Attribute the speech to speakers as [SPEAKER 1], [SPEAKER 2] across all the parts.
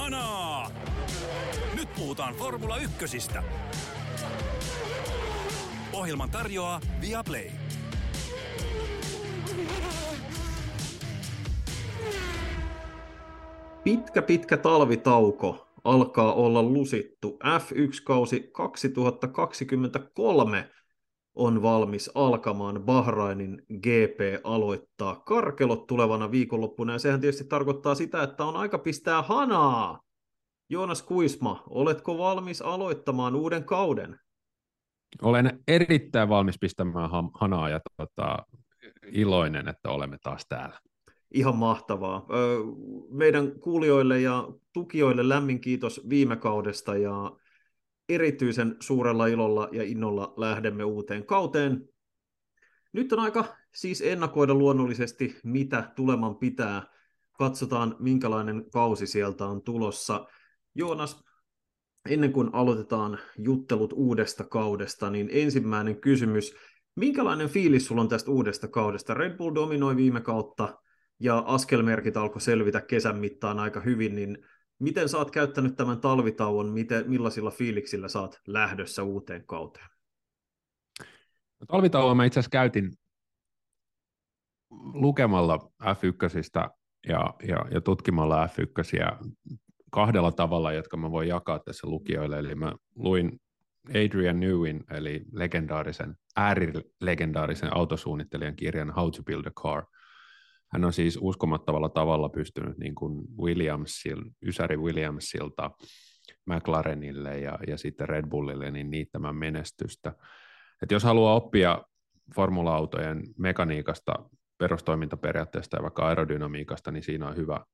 [SPEAKER 1] Kanaa! Nyt puhutaan Formula Ykkösistä. Ohjelman tarjoaa Viaplay.
[SPEAKER 2] Pitkä, pitkä talvitauko alkaa olla lusittu. F1-kausi 2023 on valmis alkamaan. Bahrainin GP aloittaa karkelot tulevana viikonloppuna, ja sehän tietysti tarkoittaa sitä, että on aika pistää hanaa. Joonas Kuisma, oletko valmis aloittamaan uuden kauden?
[SPEAKER 3] Olen erittäin valmis pistämään hanaa ja tota, iloinen, että olemme taas täällä.
[SPEAKER 2] Ihan mahtavaa. Meidän kuulijoille ja tukijoille lämmin kiitos viime kaudesta ja erityisen suurella ilolla ja innolla lähdemme uuteen kauteen. Nyt on aika siis ennakoida luonnollisesti, mitä tuleman pitää. Katsotaan, minkälainen kausi sieltä on tulossa. Joonas, ennen kuin aloitetaan juttelut uudesta kaudesta, niin ensimmäinen kysymys. Minkälainen fiilis sulla on tästä uudesta kaudesta? Red Bull dominoi viime kautta ja askelmerkit alkoi selvitä kesän mittaan aika hyvin, niin Miten sä oot käyttänyt tämän talvitauon, miten, millaisilla fiiliksillä sä oot lähdössä uuteen kauteen?
[SPEAKER 3] No, talvitauon mä itse asiassa käytin lukemalla F1 ja, ja, ja tutkimalla F1 kahdella tavalla, jotka mä voin jakaa tässä lukijoille. Eli mä luin Adrian Newin, eli legendaarisen, äärilegendaarisen autosuunnittelijan kirjan How to Build a Car – hän on siis uskomattavalla tavalla pystynyt niin kuin Williamsil, Ysäri Williamsilta McLarenille ja, ja sitten Red Bullille niin niittämään menestystä. Et jos haluaa oppia formula-autojen mekaniikasta, perustoimintaperiaatteesta ja vaikka aerodynamiikasta, niin siinä on hyvä,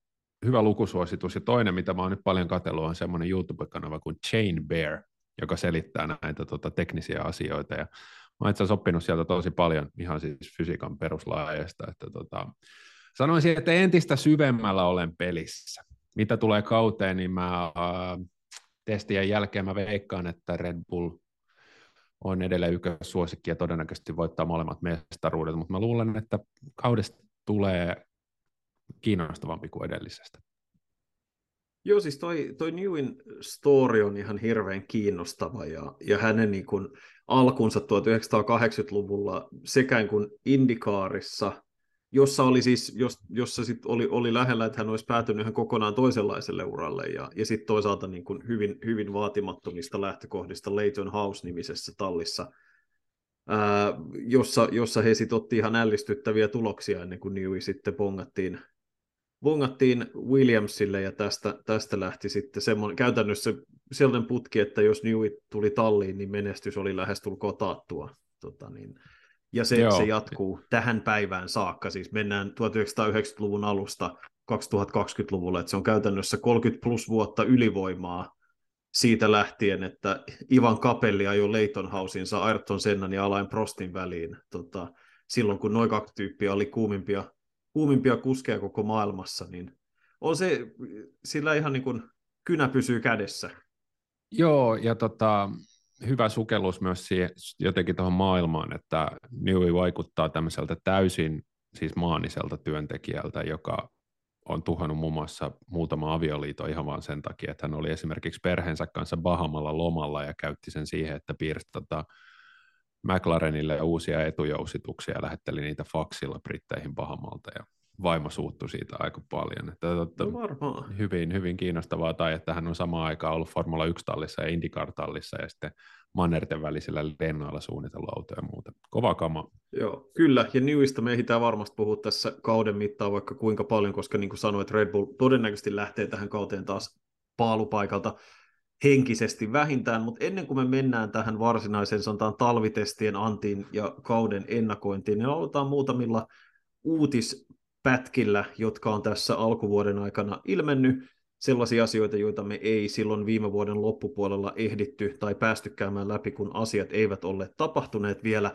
[SPEAKER 3] hyvä lukusuositus. Ja toinen, mitä mä oon nyt paljon katsellut, on semmoinen YouTube-kanava kuin Chain Bear, joka selittää näitä tota, teknisiä asioita. Ja mä oon itse oppinut sieltä tosi paljon ihan siis fysiikan peruslaajasta, että tota, Sanoisin, että entistä syvemmällä olen pelissä. Mitä tulee kauteen, niin mä äh, testien jälkeen mä veikkaan, että Red Bull on edelleen ykkössuosikki ja todennäköisesti voittaa molemmat mestaruudet, mutta mä luulen, että kaudesta tulee kiinnostavampi kuin edellisestä.
[SPEAKER 2] Joo, siis toi, toi Newin story on ihan hirveän kiinnostava ja, ja hänen niin kuin alkunsa 1980-luvulla sekä kuin Indikaarissa jossa oli siis, jos, jossa sit oli, oli lähellä, että hän olisi päätynyt ihan kokonaan toisenlaiselle uralle, ja, ja sitten toisaalta niin kuin hyvin, hyvin vaatimattomista lähtökohdista Leighton House-nimisessä tallissa, ää, jossa, jossa he sitten otti ihan ällistyttäviä tuloksia ennen kuin Newey sitten bongattiin, bongattiin Williamsille, ja tästä, tästä lähti sitten semmoinen, käytännössä sellainen putki, että jos Newey tuli talliin, niin menestys oli lähestulkoon taattua. Tota niin, ja se, se jatkuu tähän päivään saakka, siis mennään 1990-luvun alusta 2020-luvulle, että se on käytännössä 30 plus vuotta ylivoimaa siitä lähtien, että Ivan Kapelli ajoi Leighton Housinsa Ayrton Sennan ja Alain Prostin väliin, tota, silloin kun noin kaksi tyyppiä oli kuumimpia, kuumimpia kuskeja koko maailmassa, niin on se, sillä ihan niin kuin kynä pysyy kädessä.
[SPEAKER 3] Joo, ja tota, hyvä sukellus myös siihen, jotenkin tuohon maailmaan, että Newey vaikuttaa tämmöiseltä täysin siis maaniselta työntekijältä, joka on tuhannut muun muassa muutama avioliito ihan vaan sen takia, että hän oli esimerkiksi perheensä kanssa Bahamalla lomalla ja käytti sen siihen, että piirsi tota McLarenille uusia etujousituksia ja lähetteli niitä faksilla Britteihin Bahamalta ja vaimo suuttui siitä aika paljon. Että, että, no varmaan. Hyvin, hyvin kiinnostavaa, tai että hän on samaan aikaan ollut Formula 1-tallissa ja IndyCar-tallissa ja sitten mannerten välisellä lennoilla suunnitellut autoja ja muuta. Kova kama.
[SPEAKER 2] Joo, kyllä, ja Newista me ehditään varmasti puhua tässä kauden mittaan vaikka kuinka paljon, koska niin kuin sanoit, Red Bull todennäköisesti lähtee tähän kauteen taas paalupaikalta henkisesti vähintään, mutta ennen kuin me mennään tähän varsinaiseen sanotaan talvitestien antiin ja kauden ennakointiin, niin aloitetaan muutamilla uutis pätkillä, jotka on tässä alkuvuoden aikana ilmennyt, sellaisia asioita, joita me ei silloin viime vuoden loppupuolella ehditty tai päästy käymään läpi, kun asiat eivät ole tapahtuneet vielä.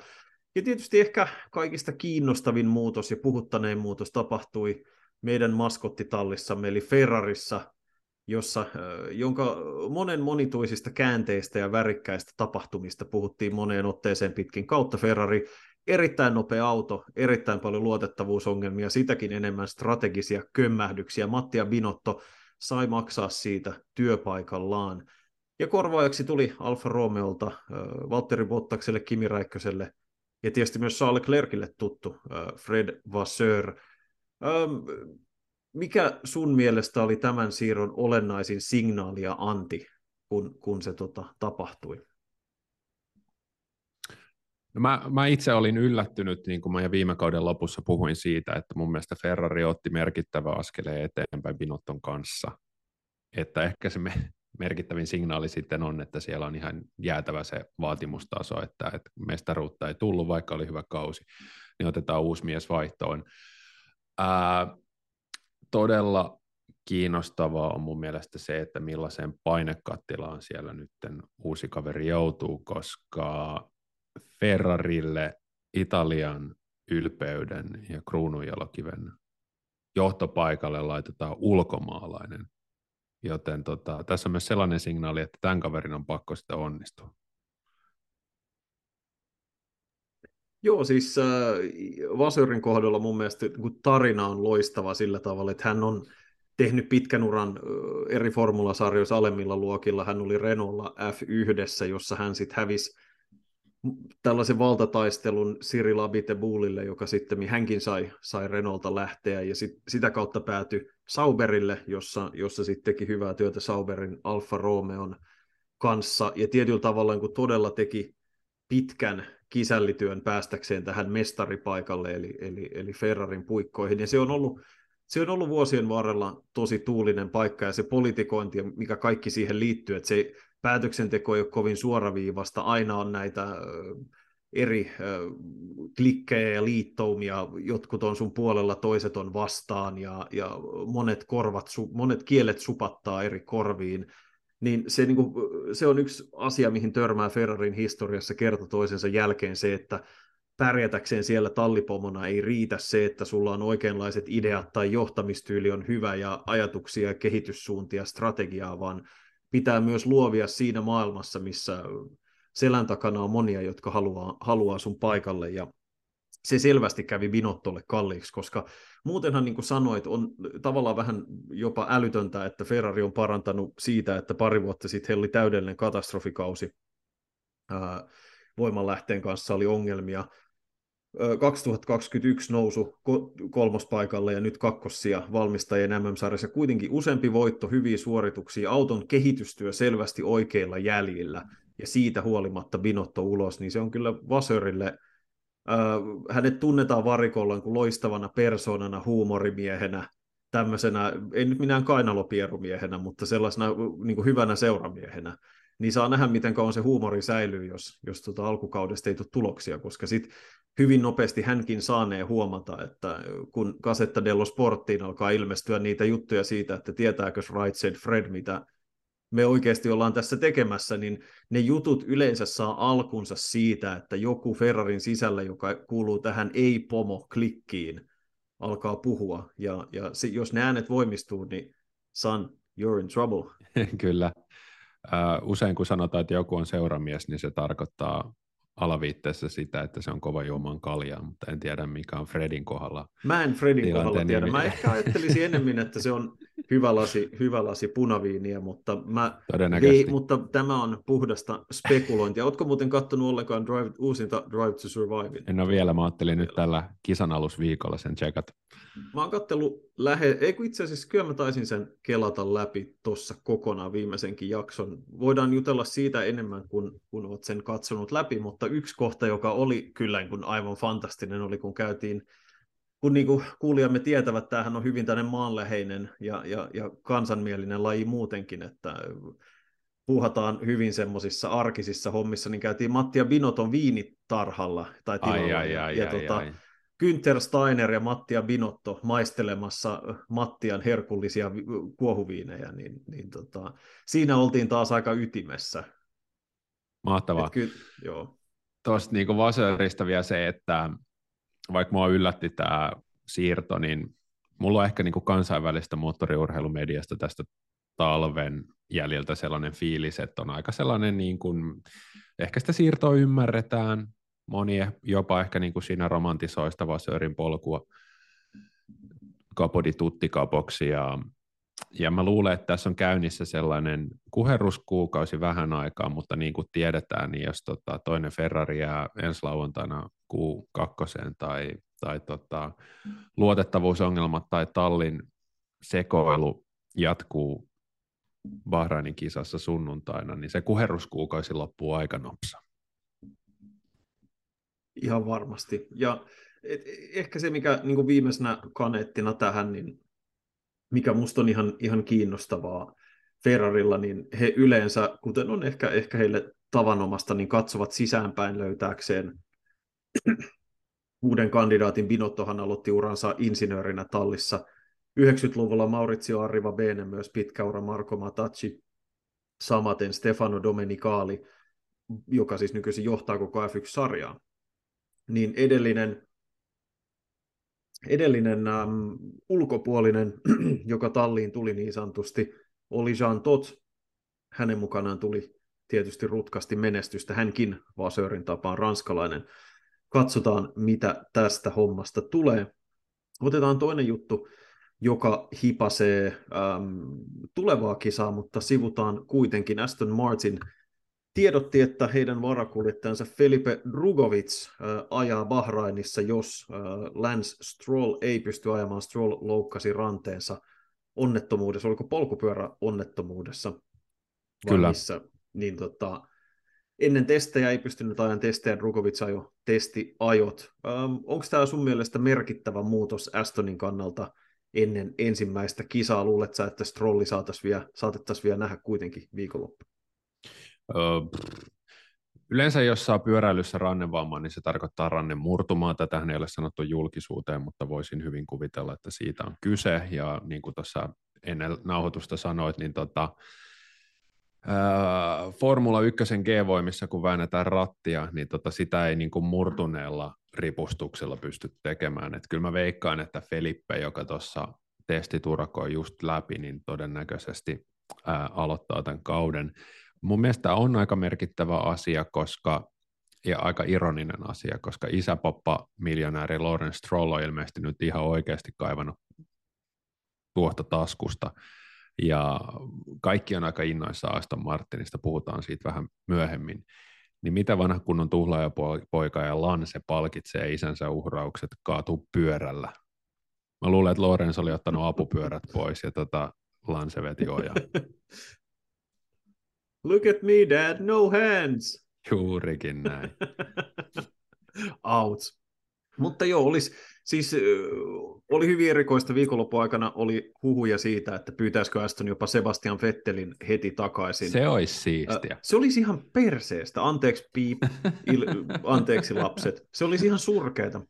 [SPEAKER 2] Ja tietysti ehkä kaikista kiinnostavin muutos ja puhuttanein muutos tapahtui meidän maskottitallissamme, eli Ferrarissa, jossa, jonka monen monituisista käänteistä ja värikkäistä tapahtumista puhuttiin moneen otteeseen pitkin kautta. Ferrari erittäin nopea auto, erittäin paljon luotettavuusongelmia, sitäkin enemmän strategisia kömmähdyksiä. Mattia Binotto sai maksaa siitä työpaikallaan. Ja korvaajaksi tuli Alfa Romeolta Valtteri Bottakselle, Kimi Räikköselle ja tietysti myös Charles Leclercille tuttu Fred Vasseur. Mikä sun mielestä oli tämän siirron olennaisin signaali ja anti, kun, kun se tota, tapahtui?
[SPEAKER 3] No mä, mä itse olin yllättynyt, niin kuin mä jo viime kauden lopussa puhuin siitä, että mun mielestä Ferrari otti merkittävä askeleen eteenpäin Binotton kanssa. Että ehkä se me, merkittävin signaali sitten on, että siellä on ihan jäätävä se vaatimustaso, että, että mestaruutta ei tullut, vaikka oli hyvä kausi, niin otetaan uusi mies vaihtoon. Ää, todella kiinnostavaa on mun mielestä se, että millaiseen painekattilaan siellä nyt uusi kaveri joutuu, koska Ferrarille Italian ylpeyden ja kruununjalokiven johtopaikalle laitetaan ulkomaalainen. Joten tota, tässä on myös sellainen signaali, että tämän kaverin on pakko sitten onnistua.
[SPEAKER 2] Joo, siis äh, Vasurin kohdalla mun mielestä tarina on loistava sillä tavalla, että hän on tehnyt pitkän uran äh, eri formulasarjoissa alemmilla luokilla. Hän oli Renaultlla F1, jossa hän sitten hävisi tällaisen valtataistelun Cyril Abiteboulille, joka sitten hänkin sai, sai Renaulta lähteä ja sit, sitä kautta päätyi Sauberille, jossa, jossa sitten teki hyvää työtä Sauberin Alfa Romeon kanssa. Ja tietyllä tavalla kun todella teki pitkän kisällityön päästäkseen tähän mestaripaikalle, eli, eli, eli Ferrarin puikkoihin, ja se on ollut se on ollut vuosien varrella tosi tuulinen paikka, ja se politikointi, mikä kaikki siihen liittyy, että se päätöksenteko ei ole kovin suoraviivasta, aina on näitä eri klikkejä ja liittoumia, jotkut on sun puolella, toiset on vastaan, ja, ja monet, korvat, monet kielet supattaa eri korviin, niin se, niin kuin, se on yksi asia, mihin törmää Ferrarin historiassa kerta toisensa jälkeen se, että pärjätäkseen siellä tallipomona ei riitä se, että sulla on oikeanlaiset ideat tai johtamistyyli on hyvä ja ajatuksia, kehityssuuntia, strategiaa, vaan pitää myös luovia siinä maailmassa, missä selän takana on monia, jotka haluaa, haluaa sun paikalle ja se selvästi kävi Binottolle kalliiksi, koska muutenhan niin kuin sanoit, on tavallaan vähän jopa älytöntä, että Ferrari on parantanut siitä, että pari vuotta sitten heillä oli täydellinen katastrofikausi. Ää, voimanlähteen kanssa oli ongelmia. 2021 nousu kolmospaikalle ja nyt kakkossia valmistajien MM-sarjassa. Kuitenkin useampi voitto, hyviä suorituksia, auton kehitystyö selvästi oikeilla jäljillä ja siitä huolimatta Binotto ulos, niin se on kyllä Vasörille, hänet tunnetaan varikolla kuin loistavana persoonana, huumorimiehenä, tämmöisenä, ei nyt minään kainalopierumiehenä, mutta sellaisena niin kuin hyvänä seuramiehenä niin saa nähdä, miten kauan se huumori säilyy, jos, jos tuota alkukaudesta ei tule tuloksia, koska sitten hyvin nopeasti hänkin saanee huomata, että kun Kasetta dello Sporttiin alkaa ilmestyä niitä juttuja siitä, että tietääkö Right Said Fred, mitä me oikeasti ollaan tässä tekemässä, niin ne jutut yleensä saa alkunsa siitä, että joku Ferrarin sisällä, joka kuuluu tähän ei-pomo-klikkiin, alkaa puhua, ja, ja se, jos ne äänet voimistuu, niin son, you're in trouble.
[SPEAKER 3] Kyllä. Uh, usein kun sanotaan, että joku on seuramies, niin se tarkoittaa alaviitteessä sitä, että se on kova juomaan kaljaa, mutta en tiedä mikä on Fredin kohdalla.
[SPEAKER 2] Mä en Fredin kohdalla tiedä. Mä ehkä ajattelisin enemmän, että se on hyvä lasi, hyvä lasi punaviiniä, mutta, mä, ei, mutta tämä on puhdasta spekulointia. Oletko muuten katsonut ollenkaan Drive, uusinta Drive to Survive?
[SPEAKER 3] En ole vielä, mä ajattelin nyt tällä kisan alusviikolla sen tsekata.
[SPEAKER 2] Mä oon kattellut lähe, ei kun itse asiassa kyllä mä taisin sen kelata läpi tuossa kokonaan viimeisenkin jakson. Voidaan jutella siitä enemmän, kun, kun oot sen katsonut läpi, mutta yksi kohta, joka oli kyllä niin kuin aivan fantastinen, oli kun käytiin kun niin kuin kuulijamme tietävät, tämähän on hyvin tämmöinen maanläheinen ja, ja, ja kansanmielinen laji muutenkin, että puhataan hyvin semmoisissa arkisissa hommissa, niin käytiin Mattia Binoton viinitarhalla tai tilalla. Ai, ai, ai, ja ai, tota, ai. Günther Steiner ja Mattia Binotto maistelemassa Mattian herkullisia kuohuviinejä, niin, niin tota, siinä oltiin taas aika ytimessä.
[SPEAKER 3] Mahtavaa. Ky- joo. Tuosta niin Vaserista vielä se, että vaikka mua yllätti tämä siirto, niin mulla on ehkä niin kuin kansainvälistä moottoriurheilumediasta tästä talven jäljiltä sellainen fiilis, että on aika sellainen, niin kuin, ehkä sitä siirtoa ymmärretään, moni jopa ehkä niin kuin siinä romantisoista Vasörin polkua kapodi tuttikapoksi ja ja mä luulen, että tässä on käynnissä sellainen kuheruskuukausi vähän aikaa, mutta niin kuin tiedetään, niin jos tota, toinen Ferrari jää ensi lauantaina Q2 tai, tai tota, luotettavuusongelmat tai tallin sekoilu jatkuu Bahrainin kisassa sunnuntaina, niin se kuheruskuukausi loppuu aika nopsa.
[SPEAKER 2] Ihan varmasti. Ja et, ehkä se, mikä niin viimeisenä kaneettina tähän, niin mikä musta on ihan, ihan kiinnostavaa Ferrarilla, niin he yleensä, kuten on ehkä, ehkä heille tavanomasta, niin katsovat sisäänpäin löytääkseen uuden kandidaatin. Binottohan aloitti uransa insinöörinä tallissa 90-luvulla Maurizio Arriva Bene, myös pitkä ura Marco Matacci, samaten Stefano Domenicali, joka siis nykyisin johtaa koko F1-sarjaa. Niin edellinen edellinen ähm, ulkopuolinen, joka talliin tuli niin sanotusti, oli Jean Tot. Hänen mukanaan tuli tietysti rutkasti menestystä. Hänkin Vasörin tapaan ranskalainen. Katsotaan, mitä tästä hommasta tulee. Otetaan toinen juttu, joka hipasee ähm, tulevaa kisaa, mutta sivutaan kuitenkin Aston Martin tiedotti, että heidän varakuljettajansa Felipe Drugovic äh, ajaa Bahrainissa, jos äh, Lance Stroll ei pysty ajamaan. Stroll loukkasi ranteensa onnettomuudessa, oliko polkupyörä onnettomuudessa?
[SPEAKER 3] Kyllä. Missä,
[SPEAKER 2] niin tota, ennen testejä ei pystynyt ajan testejä, Drugovic ajo testiajot. Ähm, Onko tämä sun mielestä merkittävä muutos Astonin kannalta ennen ensimmäistä kisaa? Luuletko että Strolli saatettaisiin vielä, saatettaisiin vielä nähdä kuitenkin viikonloppu?
[SPEAKER 3] Yleensä jos saa pyöräilyssä rannevamman, niin se tarkoittaa rannen murtumaa. Tätähän ei ole sanottu julkisuuteen, mutta voisin hyvin kuvitella, että siitä on kyse. Ja niin kuin tuossa ennen nauhoitusta sanoit, niin tota, ää, Formula 1 G-voimissa, kun väännetään rattia, niin tota, sitä ei niin kuin murtuneella ripustuksella pysty tekemään. Et kyllä mä veikkaan, että Felipe, joka tuossa testiturakoi just läpi, niin todennäköisesti ää, aloittaa tämän kauden. Mun mielestä on aika merkittävä asia, koska ja aika ironinen asia, koska isäpappa miljonääri Lawrence Stroll on ilmeisesti nyt ihan oikeasti kaivannut tuosta taskusta. Ja kaikki on aika innoissa Aston Martinista, puhutaan siitä vähän myöhemmin. Niin mitä vanha kunnon tuhlaajapoika ja Lance palkitsee isänsä uhraukset kaatuu pyörällä? Mä luulen, että Lorenz oli ottanut apupyörät pois ja tota, Lance veti ojaa.
[SPEAKER 2] Look at me, dad, no hands.
[SPEAKER 3] Juurikin näin.
[SPEAKER 2] Out. Mutta joo, olisi, siis oli hyvin erikoista viikonloppuaikana, oli huhuja siitä, että pyytäisikö Aston jopa Sebastian Vettelin heti takaisin.
[SPEAKER 3] Se olisi siistiä.
[SPEAKER 2] Se olisi ihan perseestä, anteeksi piip, il, anteeksi lapset. Se olisi ihan surkeeta.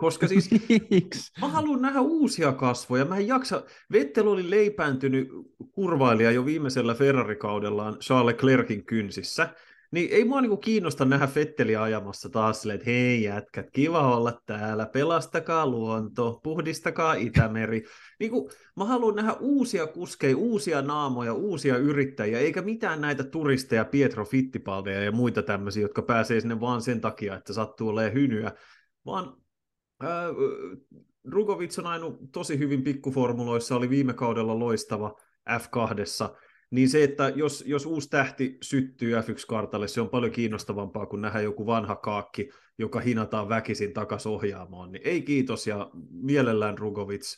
[SPEAKER 2] Koska siis mä haluan nähdä uusia kasvoja. Mä en jaksa. Vettel oli leipääntynyt kurvailija jo viimeisellä Ferrari-kaudellaan Charles Leclerkin kynsissä. Niin ei mua niinku kiinnosta nähdä Fetteliä ajamassa taas silleen, että hei jätkät, kiva olla täällä, pelastakaa luonto, puhdistakaa Itämeri. Niinku, mä haluan nähdä uusia kuskeja, uusia naamoja, uusia yrittäjiä, eikä mitään näitä turisteja, Pietro Fittipaldeja ja muita tämmöisiä, jotka pääsee sinne vaan sen takia, että sattuu olemaan hynyä, vaan Rugovic on aina tosi hyvin pikkuformuloissa, oli viime kaudella loistava F2, niin se, että jos, jos uusi tähti syttyy F1-kartalle, se on paljon kiinnostavampaa kuin nähdä joku vanha kaakki, joka hinataan väkisin takaisin ohjaamaan. Niin ei kiitos ja mielellään Rugovic.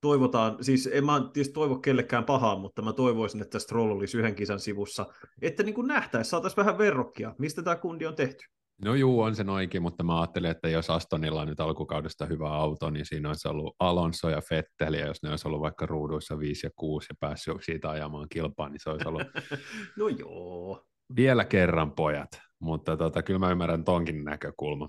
[SPEAKER 2] Toivotaan, siis en mä tietysti toivo kellekään pahaa, mutta mä toivoisin, että Stroll olisi yhden kisan sivussa, että niin kuin nähtäisiin, saataisiin vähän verrokkia, mistä tämä kundi on tehty.
[SPEAKER 3] No juu, on se oikein, mutta mä ajattelin, että jos Astonilla on nyt alkukaudesta hyvä auto, niin siinä olisi ollut Alonso ja Fetteli, ja jos ne olisi ollut vaikka ruuduissa 5 ja 6 ja päässyt siitä ajamaan kilpaa, niin se olisi ollut
[SPEAKER 2] no joo.
[SPEAKER 3] vielä kerran pojat, mutta tota, kyllä mä ymmärrän tonkin näkökulma.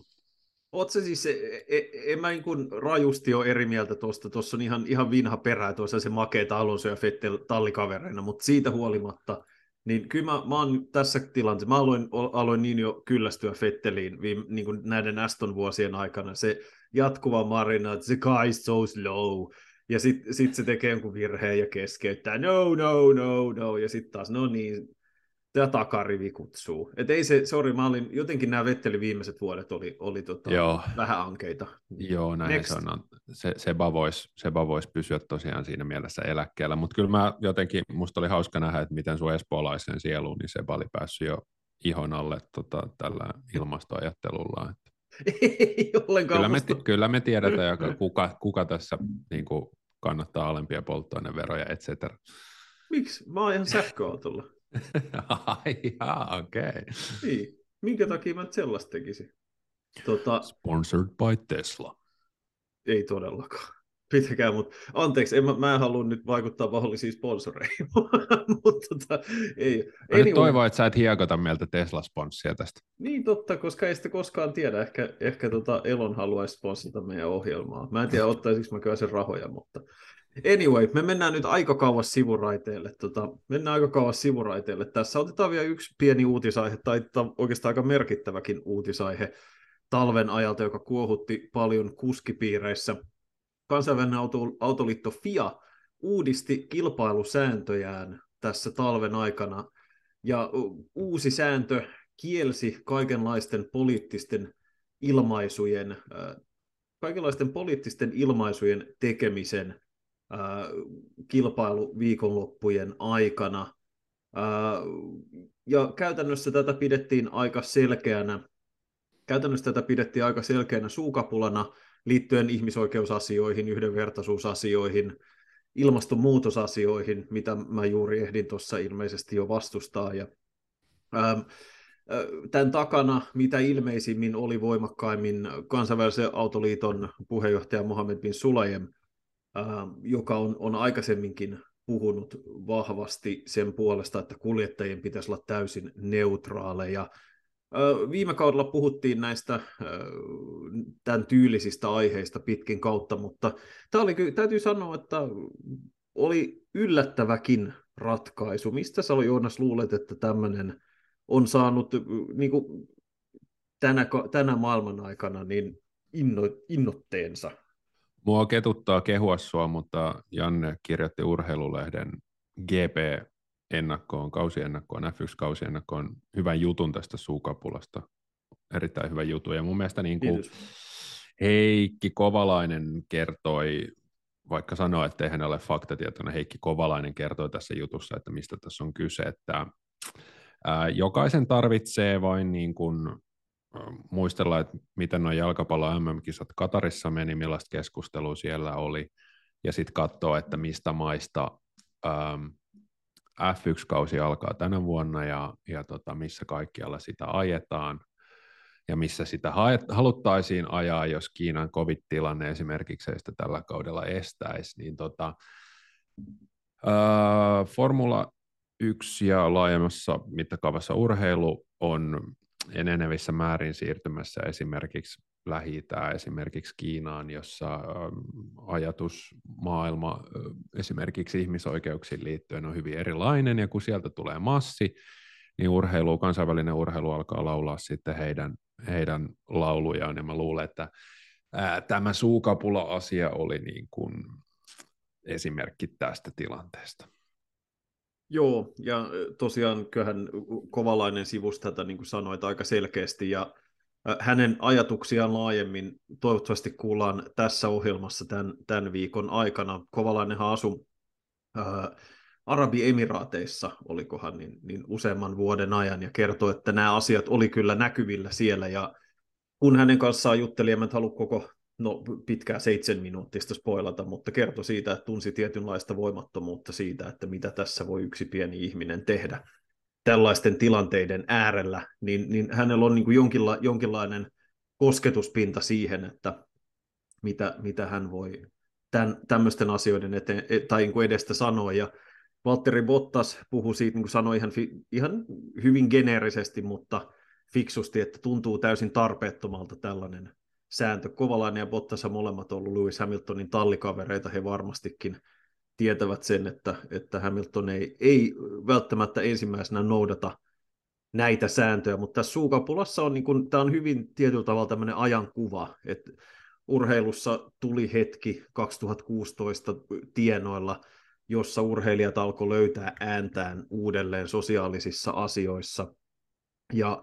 [SPEAKER 2] Oletko siis, e, e, en mä niin kuin rajusti ole eri mieltä tuosta, tuossa on ihan, ihan vinha perä, tuossa se makeeta Alonso ja Fettel tallikavereina, mutta siitä huolimatta – niin kyllä mä, mä oon tässä tilanteessa, mä aloin, aloin niin jo kyllästyä Fetteliin viime, niin kuin näiden Aston vuosien aikana, se jatkuva marina, että se guy is so slow, ja sitten sit se tekee jonkun virheen ja keskeyttää, no, no, no, no, ja sitten taas, no niin, tämä takarivi kutsuu. Et ei se, sori, mä olin, jotenkin nämä Vetteli viimeiset vuodet oli, oli tota,
[SPEAKER 3] Joo.
[SPEAKER 2] vähän ankeita.
[SPEAKER 3] Joo, näin
[SPEAKER 2] Next.
[SPEAKER 3] se on. Se, Seba voisi Seba vois pysyä tosiaan siinä mielessä eläkkeellä, mutta kyllä mä jotenkin, musta oli hauska nähdä, että miten sun espoolaisen sieluun, niin Seba oli päässyt jo ihon alle tota, tällä ilmastoajattelulla. Että
[SPEAKER 2] ei ollenkaan.
[SPEAKER 3] kyllä, me,
[SPEAKER 2] musta-
[SPEAKER 3] kyllä me tiedetään, joka, kuka, kuka tässä niin kuin, kannattaa alempia polttoaineveroja, et cetera.
[SPEAKER 2] Miksi? Mä oon ihan sähköautolla.
[SPEAKER 3] Ai jaa, okei. Okay.
[SPEAKER 2] Niin. Minkä takia mä nyt sellaista tekisin? Tota,
[SPEAKER 3] Sponsored by Tesla.
[SPEAKER 2] ei todellakaan. Pitäkää, mutta anteeksi, en, mä, mä en halua nyt vaikuttaa mahdollisiin sponsoreihin, mutta tota, ei.
[SPEAKER 3] Mä nyt toivon, että sä et hiekota meiltä Tesla-sponssia tästä.
[SPEAKER 2] Niin totta, koska ei sitä koskaan tiedä. Ehkä, ehkä tota Elon haluaisi sponsata meidän ohjelmaa. Mä en tiedä, ottaisinko mä kyllä sen rahoja, mutta anyway, me mennään nyt aika kauas sivuraiteelle. Tota, mennään aika kauas sivuraiteelle. Tässä otetaan vielä yksi pieni uutisaihe, tai ta- oikeastaan aika merkittäväkin uutisaihe talven ajalta, joka kuohutti paljon kuskipiireissä. Kansainvälinen auto, autoliitto FIA uudisti kilpailusääntöjään tässä talven aikana, ja uusi sääntö kielsi kaikenlaisten poliittisten ilmaisujen, kaikenlaisten poliittisten ilmaisujen tekemisen äh, kilpailuviikonloppujen aikana. Ja käytännössä tätä pidettiin aika selkeänä, käytännössä tätä pidettiin aika selkeänä suukapulana liittyen ihmisoikeusasioihin, yhdenvertaisuusasioihin, ilmastonmuutosasioihin, mitä mä juuri ehdin tuossa ilmeisesti jo vastustaa. Ja, ähm, Tämän takana mitä ilmeisimmin oli voimakkaimmin kansainvälisen autoliiton puheenjohtaja Mohamed bin Sulayem, joka on, on aikaisemminkin puhunut vahvasti sen puolesta, että kuljettajien pitäisi olla täysin neutraaleja. Viime kaudella puhuttiin näistä tämän tyylisistä aiheista pitkin kautta, mutta tämä oli, täytyy sanoa, että oli yllättäväkin ratkaisu. Mistä sä Joonas luulet, että tämmöinen on saanut niin kuin tänä, tänä maailman aikana niin inno.
[SPEAKER 3] Mua ketuttaa kehua sua, mutta Janne kirjoitti urheilulehden GP-ennakkoon, kausiennakkoon, F1-kausiennakkoon hyvän jutun tästä suukapulasta. Erittäin hyvä jutu. Ja mun mielestä niin kuin Heikki Kovalainen kertoi, vaikka sanoi, että ei hän ole faktatietoinen, Heikki Kovalainen kertoi tässä jutussa, että mistä tässä on kyse, että Jokaisen tarvitsee vain niin kuin muistella, että miten nuo jalkapallo MM-kisat Katarissa meni, millaista keskustelua siellä oli, ja sitten katsoa, että mistä maista ähm, F1-kausi alkaa tänä vuonna ja, ja tota, missä kaikkialla sitä ajetaan, ja missä sitä haluttaisiin ajaa, jos Kiinan covid-tilanne esimerkiksi sitä tällä kaudella estäisi, niin tota, äh, Formula yksi ja laajemmassa mittakaavassa urheilu on enenevissä määrin siirtymässä esimerkiksi lähi esimerkiksi Kiinaan, jossa ajatusmaailma esimerkiksi ihmisoikeuksiin liittyen on hyvin erilainen, ja kun sieltä tulee massi, niin urheilu, kansainvälinen urheilu alkaa laulaa sitten heidän, heidän laulujaan, ja mä luulen, että ää, tämä suukapula-asia oli niin kuin esimerkki tästä tilanteesta.
[SPEAKER 2] Joo, ja tosiaan kyllähän Kovalainen sivusi tätä, niin kuin sanoit, aika selkeästi, ja hänen ajatuksiaan laajemmin toivottavasti kuullaan tässä ohjelmassa tämän, tämän viikon aikana. Kovalainenhan asui ää, Arabiemiraateissa, olikohan, niin, niin useamman vuoden ajan, ja kertoi, että nämä asiat oli kyllä näkyvillä siellä, ja kun hänen kanssaan jutteli, en halua koko no pitkää seitsemän minuuttista spoilata, mutta kertoi siitä, että tunsi tietynlaista voimattomuutta siitä, että mitä tässä voi yksi pieni ihminen tehdä tällaisten tilanteiden äärellä, niin, niin hänellä on niin kuin jonkinla, jonkinlainen kosketuspinta siihen, että mitä, mitä hän voi tämän, tämmöisten asioiden eteen, tai niin kuin edestä sanoa, ja Valtteri Bottas puhui siitä, niin kuin sanoi ihan, ihan hyvin geneerisesti, mutta fiksusti, että tuntuu täysin tarpeettomalta tällainen sääntö. Kovalainen ja Bottas molemmat on ollut Lewis Hamiltonin tallikavereita, he varmastikin tietävät sen, että, että Hamilton ei, ei välttämättä ensimmäisenä noudata näitä sääntöjä, mutta tässä suukapulassa on, niin kuin, tämä on hyvin tietyllä tavalla tämmöinen ajankuva, että urheilussa tuli hetki 2016 tienoilla, jossa urheilijat alkoi löytää ääntään uudelleen sosiaalisissa asioissa. Ja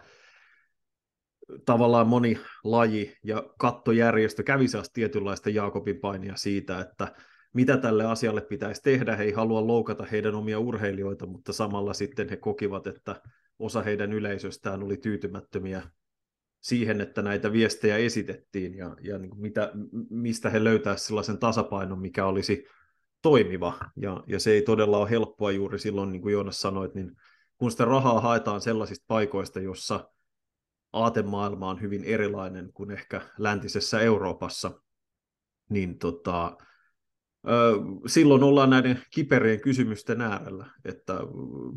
[SPEAKER 2] tavallaan moni laji ja kattojärjestö kävi tietynlaista Jaakobin painia siitä, että mitä tälle asialle pitäisi tehdä. He ei halua loukata heidän omia urheilijoita, mutta samalla sitten he kokivat, että osa heidän yleisöstään oli tyytymättömiä siihen, että näitä viestejä esitettiin ja, ja niin kuin mitä, mistä he löytäisivät sellaisen tasapainon, mikä olisi toimiva. Ja, ja se ei todella ole helppoa juuri silloin, niin kuin Joonas sanoit, niin kun sitä rahaa haetaan sellaisista paikoista, jossa aatemaailma on hyvin erilainen kuin ehkä läntisessä Euroopassa, niin tota, silloin ollaan näiden kiperien kysymysten äärellä, että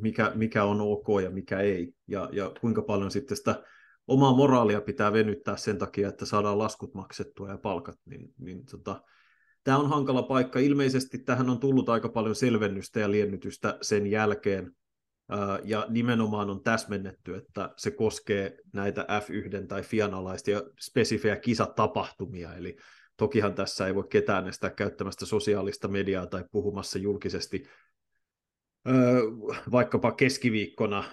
[SPEAKER 2] mikä, mikä on ok ja mikä ei, ja, ja kuinka paljon sitten sitä omaa moraalia pitää venyttää sen takia, että saadaan laskut maksettua ja palkat, niin, niin tota, tämä on hankala paikka. Ilmeisesti tähän on tullut aika paljon selvennystä ja liennytystä sen jälkeen, ja nimenomaan on täsmennetty, että se koskee näitä F1 tai FIAN alaisia spesifejä kisatapahtumia, eli tokihan tässä ei voi ketään estää käyttämästä sosiaalista mediaa tai puhumassa julkisesti vaikkapa keskiviikkona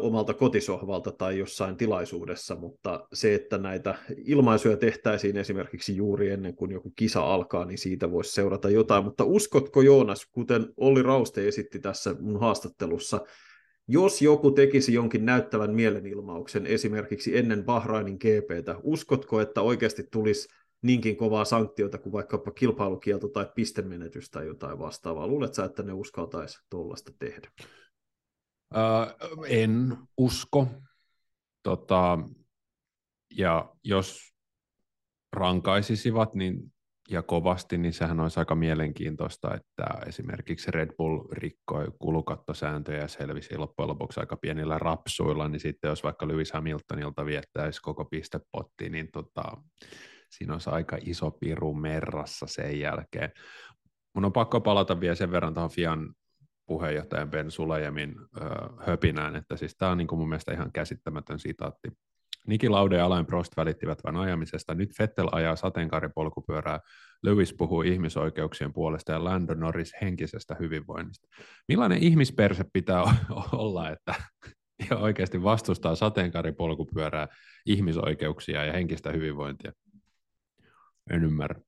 [SPEAKER 2] omalta kotisohvalta tai jossain tilaisuudessa, mutta se, että näitä ilmaisuja tehtäisiin esimerkiksi juuri ennen kuin joku kisa alkaa, niin siitä voisi seurata jotain. Mutta uskotko Joonas, kuten Olli Rauste esitti tässä mun haastattelussa, jos joku tekisi jonkin näyttävän mielenilmauksen esimerkiksi ennen Bahrainin GPtä, uskotko, että oikeasti tulisi niinkin kovaa sanktiota kuin vaikkapa kilpailukielto tai pistemenetys tai jotain vastaavaa? Luuletko että ne uskaltaisi tuollaista tehdä?
[SPEAKER 3] Uh, en usko. Tota, ja jos rankaisisivat niin, ja kovasti, niin sehän olisi aika mielenkiintoista, että esimerkiksi Red Bull rikkoi kulukattosääntöjä ja selvisi loppujen lopuksi aika pienillä rapsuilla, niin sitten jos vaikka Lewis Hamiltonilta viettäisi koko pistepotti, niin tota, siinä olisi aika iso piru merrassa sen jälkeen. Mun on pakko palata vielä sen verran tuohon Fian puheenjohtajan Ben Sulajemin ö, höpinään, että siis tämä on niin kuin mun mielestä ihan käsittämätön sitaatti. Niki Laude ja Alain Prost välittivät vain ajamisesta. Nyt Vettel ajaa sateenkaaripolkupyörää. Lewis puhuu ihmisoikeuksien puolesta ja Lando Norris henkisestä hyvinvoinnista. Millainen ihmisperse pitää olla, että oikeasti vastustaa sateenkaaripolkupyörää, ihmisoikeuksia ja henkistä hyvinvointia? En ymmärrä.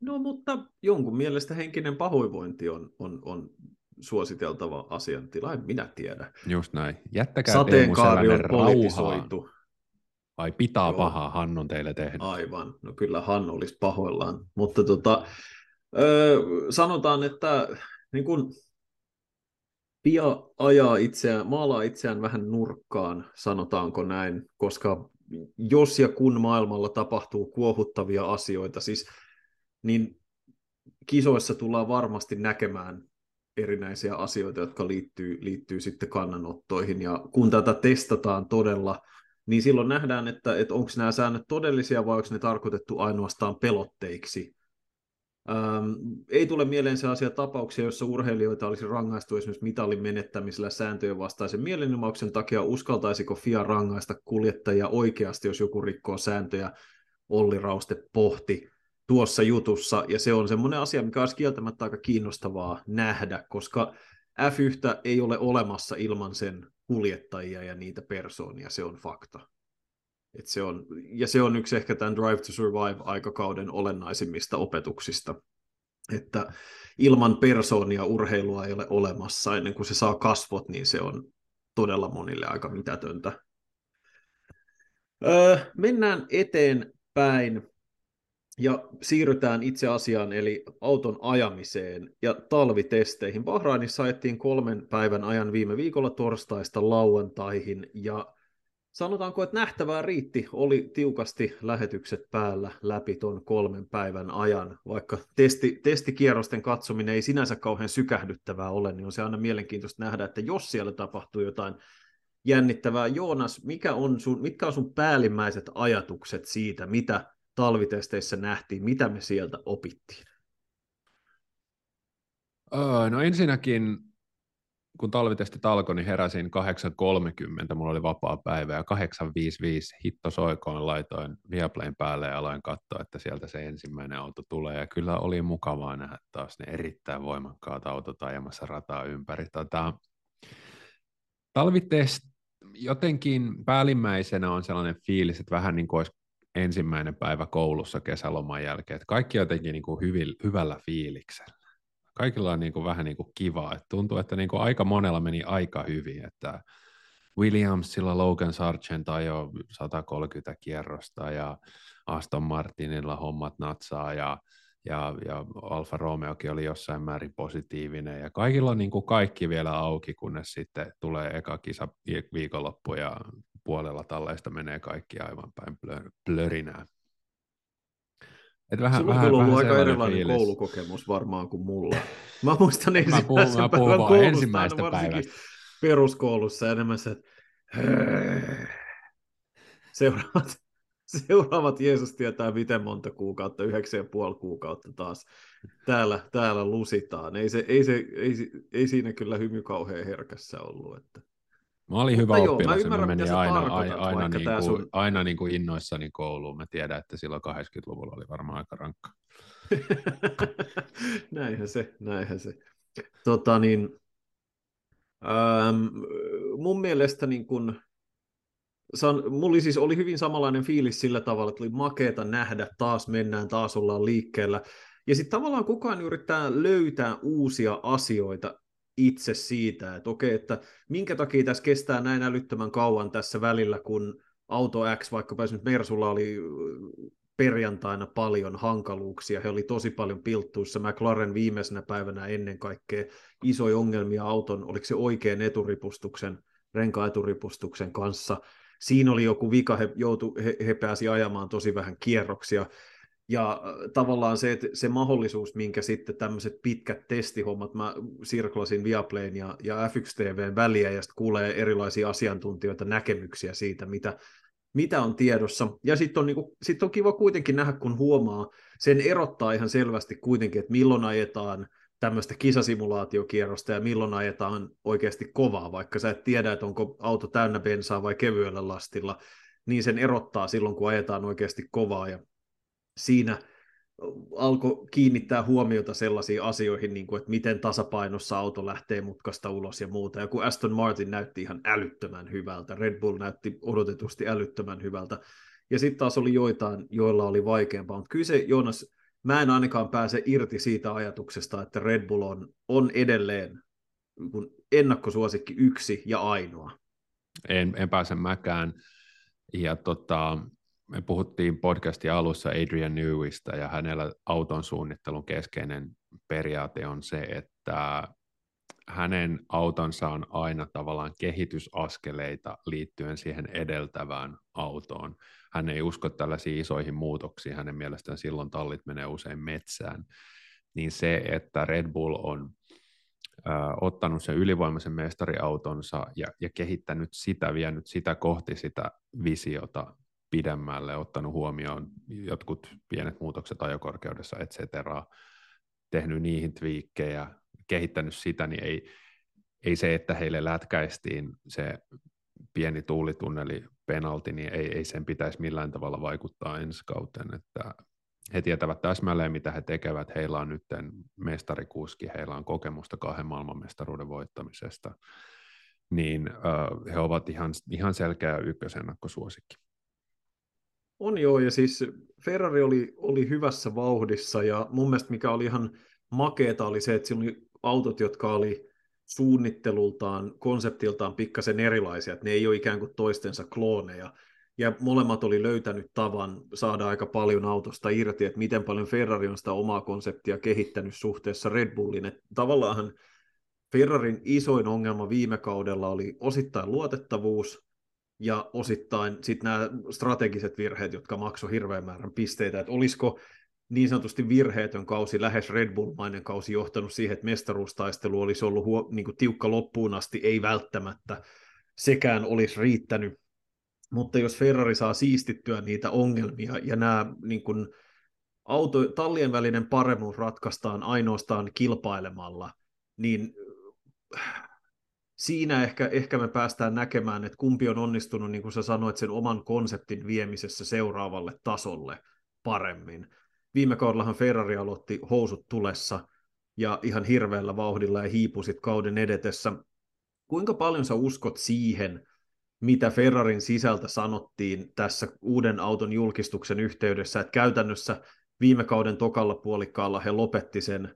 [SPEAKER 2] No mutta jonkun mielestä henkinen pahoinvointi on, on, on suositeltava asiantila, en minä tiedä.
[SPEAKER 3] Just näin. Jättäkää
[SPEAKER 2] Sateenkaari on politisoitu.
[SPEAKER 3] Vai pitää Joo. pahaa Hannon teille tehdä?
[SPEAKER 2] Aivan, no kyllä Hanno olisi pahoillaan. Mutta tota, ö, sanotaan, että niin kun Pia ajaa itseään, maalaa itseään vähän nurkkaan, sanotaanko näin, koska jos ja kun maailmalla tapahtuu kuohuttavia asioita, siis niin kisoissa tullaan varmasti näkemään erinäisiä asioita, jotka liittyy, liittyy sitten kannanottoihin, ja kun tätä testataan todella, niin silloin nähdään, että, että onko nämä säännöt todellisia vai onko ne tarkoitettu ainoastaan pelotteiksi, Ähm, ei tule mieleen sellaisia tapauksia, joissa urheilijoita olisi rangaistu esimerkiksi mitalin menettämisellä sääntöjen vastaisen mielenilmauksen takia. Uskaltaisiko FIA rangaista kuljettajia oikeasti, jos joku rikkoo sääntöjä? Olli Rauste pohti tuossa jutussa, ja se on semmoinen asia, mikä olisi kieltämättä aika kiinnostavaa nähdä, koska F1 ei ole olemassa ilman sen kuljettajia ja niitä persoonia, se on fakta. Et se on, ja se on yksi ehkä tämän Drive to Survive-aikakauden olennaisimmista opetuksista, että ilman persoonia urheilua ei ole olemassa. Ennen kuin se saa kasvot, niin se on todella monille aika mitätöntä. Öö, mennään eteenpäin ja siirrytään itse asiaan, eli auton ajamiseen ja talvitesteihin. Bahrainissa ajettiin kolmen päivän ajan viime viikolla torstaista lauantaihin, ja sanotaanko, että nähtävää riitti, oli tiukasti lähetykset päällä läpi tuon kolmen päivän ajan, vaikka testi, testikierrosten katsominen ei sinänsä kauhean sykähdyttävää ole, niin on se aina mielenkiintoista nähdä, että jos siellä tapahtuu jotain jännittävää. Joonas, mikä on sun, mitkä on sun päällimmäiset ajatukset siitä, mitä talvitesteissä nähtiin, mitä me sieltä opittiin?
[SPEAKER 3] Öö, no ensinnäkin kun talvitestit alkoi, niin heräsin 8.30, mulla oli vapaa päivä, ja 8.55 hitto soikoon laitoin Viaplayn päälle ja aloin katsoa, että sieltä se ensimmäinen auto tulee, ja kyllä oli mukavaa nähdä taas ne erittäin voimakkaat autot ajamassa rataa ympäri. Tota, talvitest jotenkin päällimmäisenä on sellainen fiilis, että vähän niin kuin olisi ensimmäinen päivä koulussa kesäloman jälkeen, että kaikki jotenkin niin kuin hyvin, hyvällä fiiliksellä kaikilla on niin kuin vähän niin kuin kivaa. että tuntuu, että niin kuin aika monella meni aika hyvin, että Williamsilla Logan Sargent ajoi 130 kierrosta ja Aston Martinilla hommat natsaa ja, ja, ja Alfa Romeokin oli jossain määrin positiivinen ja kaikilla on niin kuin kaikki vielä auki, kunnes sitten tulee eka kisa viikonloppu ja puolella talleista menee kaikki aivan päin plörinää.
[SPEAKER 2] Et vähän, Sulla vähän, on ollut aika erilainen fiilis. koulukokemus varmaan kuin mulla. Mä muistan ensimmäisen
[SPEAKER 3] mä puhun, mä puhun koulusta, ensimmäistä päivästä.
[SPEAKER 2] peruskoulussa enemmän se, että seuraavat, seuraavat Jeesus tietää miten monta kuukautta, yhdeksän ja puoli kuukautta taas täällä, täällä lusitaan. Ei, se, ei, se, ei, ei siinä kyllä hymy kauhean herkässä ollut. Että...
[SPEAKER 3] Mä olin hyvä Mutta oppilas, joo, mä, ymmärrän, mä menin aina, aina, aina, niin kuin, sun... aina niin kuin innoissani kouluun. Mä tiedän, että silloin 80-luvulla oli varmaan aika rankka.
[SPEAKER 2] näinhän se, näinhän se. Tota niin, ähm, mun mielestä niin kun, san, mulla siis oli hyvin samanlainen fiilis sillä tavalla, että oli makeeta nähdä, taas mennään, taas ollaan liikkeellä. Ja sitten tavallaan kukaan yrittää löytää uusia asioita itse siitä, että okei, että minkä takia tässä kestää näin älyttömän kauan tässä välillä, kun auto X, vaikka nyt Mersulla oli perjantaina paljon hankaluuksia, he oli tosi paljon pilttuissa, McLaren viimeisenä päivänä ennen kaikkea isoja ongelmia auton, oliko se oikein eturipustuksen, renka-eturipustuksen kanssa, siinä oli joku vika, he, joutu, he, he pääsi ajamaan tosi vähän kierroksia, ja äh, tavallaan se, että se mahdollisuus, minkä sitten tämmöiset pitkät testihommat, mä sirklasin Viaplayn ja, ja F1 TVn väliä, ja sitten kuulee erilaisia asiantuntijoita näkemyksiä siitä, mitä, mitä on tiedossa. Ja sitten on, niinku, sit on kiva kuitenkin nähdä, kun huomaa, sen erottaa ihan selvästi kuitenkin, että milloin ajetaan tämmöistä kisasimulaatiokierrosta ja milloin ajetaan oikeasti kovaa, vaikka sä et tiedä, että onko auto täynnä bensaa vai kevyellä lastilla, niin sen erottaa silloin, kun ajetaan oikeasti kovaa. Ja siinä alkoi kiinnittää huomiota sellaisiin asioihin, niin kuin, että miten tasapainossa auto lähtee mutkasta ulos ja muuta. Ja kun Aston Martin näytti ihan älyttömän hyvältä, Red Bull näytti odotetusti älyttömän hyvältä, ja sitten taas oli joitain, joilla oli vaikeampaa. Mutta kyllä se, Joonas, mä en ainakaan pääse irti siitä ajatuksesta, että Red Bull on, on edelleen kun ennakkosuosikki yksi ja ainoa.
[SPEAKER 3] En, en pääse mäkään. Ja tota, me puhuttiin podcastin alussa Adrian Newista ja hänellä auton suunnittelun keskeinen periaate on se, että hänen autonsa on aina tavallaan kehitysaskeleita liittyen siihen edeltävään autoon. Hän ei usko tällaisiin isoihin muutoksiin, hänen mielestään silloin tallit menee usein metsään. Niin se, että Red Bull on ö, ottanut sen ylivoimaisen mestariautonsa ja, ja kehittänyt sitä, vienyt sitä kohti sitä visiota, pidemmälle, ottanut huomioon jotkut pienet muutokset ajokorkeudessa, et cetera, tehnyt niihin twiikkejä, kehittänyt sitä, niin ei, ei se, että heille lätkäistiin se pieni tuulitunneli penalti, niin ei, ei sen pitäisi millään tavalla vaikuttaa ensi kauteen, että he tietävät täsmälleen, mitä he tekevät. Heillä on nyt mestarikuski, heillä on kokemusta kahden maailmanmestaruuden voittamisesta, niin uh, he ovat ihan, ihan selkeä ykkösennakkosuosikki.
[SPEAKER 2] On joo, ja siis Ferrari oli, oli hyvässä vauhdissa, ja mun mielestä mikä oli ihan makeeta oli se, että siinä oli autot, jotka oli suunnittelultaan, konseptiltaan pikkasen erilaisia, että ne ei ole ikään kuin toistensa klooneja, ja molemmat oli löytänyt tavan saada aika paljon autosta irti, että miten paljon Ferrari on sitä omaa konseptia kehittänyt suhteessa Red Bullin, että tavallaan Ferrarin isoin ongelma viime kaudella oli osittain luotettavuus, ja osittain sitten nämä strategiset virheet, jotka maksoi hirveän määrän pisteitä, että olisiko niin sanotusti virheetön kausi, lähes Red Bull-mainen kausi johtanut siihen, että mestaruustaistelu olisi ollut huo, niin kuin tiukka loppuun asti, ei välttämättä. Sekään olisi riittänyt. Mutta jos Ferrari saa siistittyä niitä ongelmia ja nämä niin kuin, auto, tallien välinen paremmuus ratkaistaan ainoastaan kilpailemalla, niin siinä ehkä, ehkä me päästään näkemään, että kumpi on onnistunut, niin kuin sä sanoit, sen oman konseptin viemisessä seuraavalle tasolle paremmin. Viime kaudellahan Ferrari aloitti housut tulessa ja ihan hirveällä vauhdilla ja hiipusit kauden edetessä. Kuinka paljon sä uskot siihen, mitä Ferrarin sisältä sanottiin tässä uuden auton julkistuksen yhteydessä, että käytännössä viime kauden tokalla puolikkaalla he lopetti sen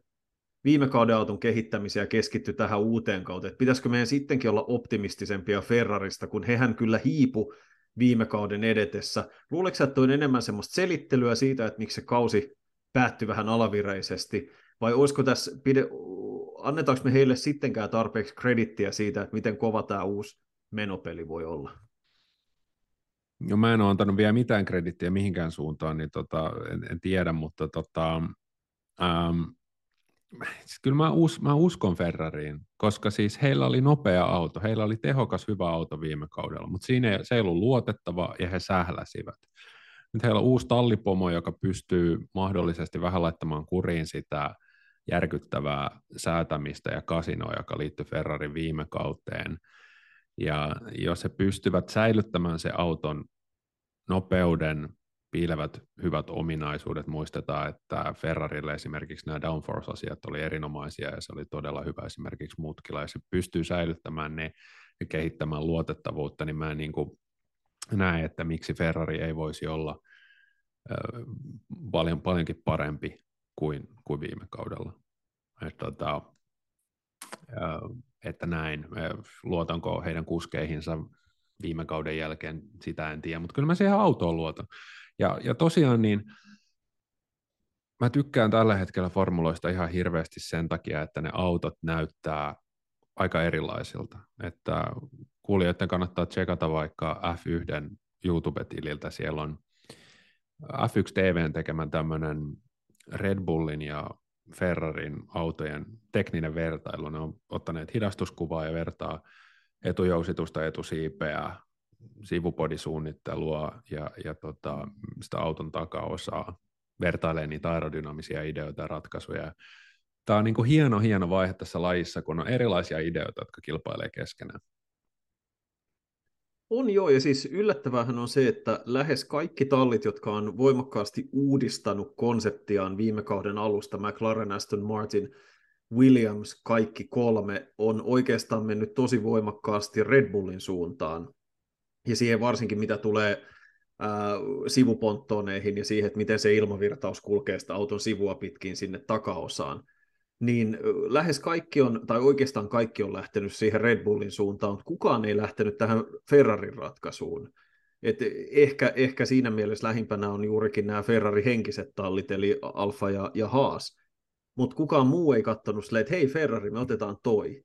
[SPEAKER 2] viime kauden auton kehittämiseen ja keskittyi tähän uuteen kauteen. Että pitäisikö meidän sittenkin olla optimistisempia Ferrarista, kun hehän kyllä hiipu viime kauden edetessä. Luuletko että on enemmän semmoista selittelyä siitä, että miksi se kausi päättyi vähän alavireisesti, vai olisiko tässä, pide, annetaanko me heille sittenkään tarpeeksi kredittiä siitä, että miten kova tämä uusi menopeli voi olla?
[SPEAKER 3] No mä en ole antanut vielä mitään kredittiä mihinkään suuntaan, niin tota, en, en tiedä, mutta tota, ähm, kyllä mä, us, mä uskon Ferrariin, koska siis heillä oli nopea auto, heillä oli tehokas hyvä auto viime kaudella, mutta siinä se ei ollut luotettava ja he sähläsivät. Nyt heillä on uusi tallipomo, joka pystyy mahdollisesti vähän laittamaan kuriin sitä järkyttävää säätämistä ja kasinoa, joka liittyy Ferrarin viime kauteen. Ja jos he pystyvät säilyttämään se auton nopeuden, piilevät hyvät ominaisuudet. Muistetaan, että Ferrarille esimerkiksi nämä downforce-asiat oli erinomaisia ja se oli todella hyvä esimerkiksi mutkilla ja se pystyy säilyttämään ne ja kehittämään luotettavuutta, niin mä en niin kuin näe, että miksi Ferrari ei voisi olla paljon, paljonkin parempi kuin, kuin viime kaudella. Että, tota, äh, että näin, luotanko heidän kuskeihinsa viime kauden jälkeen, sitä en tiedä, mutta kyllä mä siihen autoon luotan. Ja, ja tosiaan niin mä tykkään tällä hetkellä formuloista ihan hirveästi sen takia, että ne autot näyttää aika erilaisilta. Että kuulijoiden kannattaa tsekata vaikka F1 YouTube-tililtä. Siellä on F1 TVn tekemän tämmöinen Red Bullin ja Ferrarin autojen tekninen vertailu. Ne on ottaneet hidastuskuvaa ja vertaa etujousitusta, etusiipeä, sivupodisuunnittelua ja, ja tota, sitä auton takaosaa, vertailee niitä aerodynaamisia ideoita ja ratkaisuja. Tämä on niin kuin hieno, hieno vaihe tässä lajissa, kun on erilaisia ideoita, jotka kilpailee keskenään.
[SPEAKER 2] On joo, ja siis yllättävähän on se, että lähes kaikki tallit, jotka on voimakkaasti uudistanut konseptiaan viime kauden alusta, McLaren, Aston Martin, Williams, kaikki kolme, on oikeastaan mennyt tosi voimakkaasti Red Bullin suuntaan ja siihen varsinkin mitä tulee ää, sivuponttoneihin ja siihen, että miten se ilmavirtaus kulkee sitä auton sivua pitkin sinne takaosaan, niin lähes kaikki on, tai oikeastaan kaikki on lähtenyt siihen Red Bullin suuntaan, mutta kukaan ei lähtenyt tähän Ferrarin ratkaisuun. Et ehkä, ehkä siinä mielessä lähimpänä on juurikin nämä Ferrari-henkiset tallit, eli Alfa ja, ja Haas. Mutta kukaan muu ei katsonut silleen, että hei Ferrari, me otetaan toi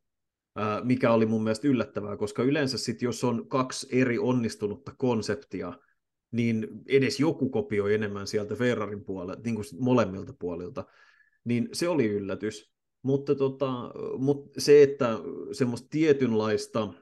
[SPEAKER 2] mikä oli mun mielestä yllättävää, koska yleensä sit, jos on kaksi eri onnistunutta konseptia, niin edes joku kopioi enemmän sieltä Ferrarin puolelta, niin kuin molemmilta puolilta, niin se oli yllätys. Mutta, tota, mutta se, että semmoista tietynlaista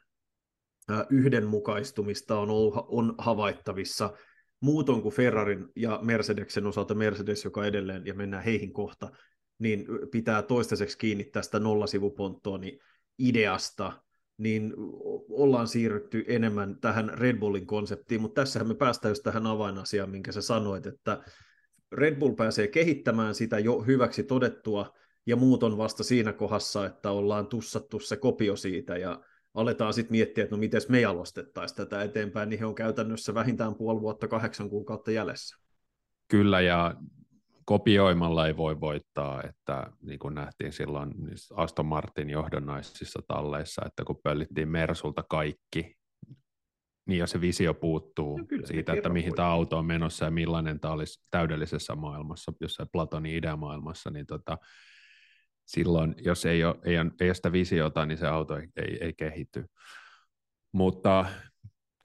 [SPEAKER 2] yhdenmukaistumista on, ollut, on havaittavissa muuton kuin Ferrarin ja Mercedeksen osalta Mercedes, joka edelleen, ja mennään heihin kohta, niin pitää toistaiseksi kiinni tästä nollasivuponttoon, niin ideasta, niin ollaan siirrytty enemmän tähän Red Bullin konseptiin, mutta tässähän me päästään just tähän avainasiaan, minkä sä sanoit, että Red Bull pääsee kehittämään sitä jo hyväksi todettua, ja muut on vasta siinä kohdassa, että ollaan tussattu se kopio siitä, ja aletaan sitten miettiä, että no miten me jalostettaisiin tätä eteenpäin, niin he on käytännössä vähintään puoli vuotta, kahdeksan kuukautta jäljessä.
[SPEAKER 3] Kyllä, ja kopioimalla ei voi voittaa, että niin kuin nähtiin silloin Aston Martin johdonnaisissa talleissa, että kun pöllittiin Mersulta kaikki, niin jos se visio puuttuu no kyllä, siitä, että mihin tämä auto on menossa ja millainen tämä olisi täydellisessä maailmassa, jossain Platonin ideamaailmassa, niin tota, silloin, jos ei ole, ei ole, ei ole sitä visiota, niin se auto ei, ei, ei kehity. Mutta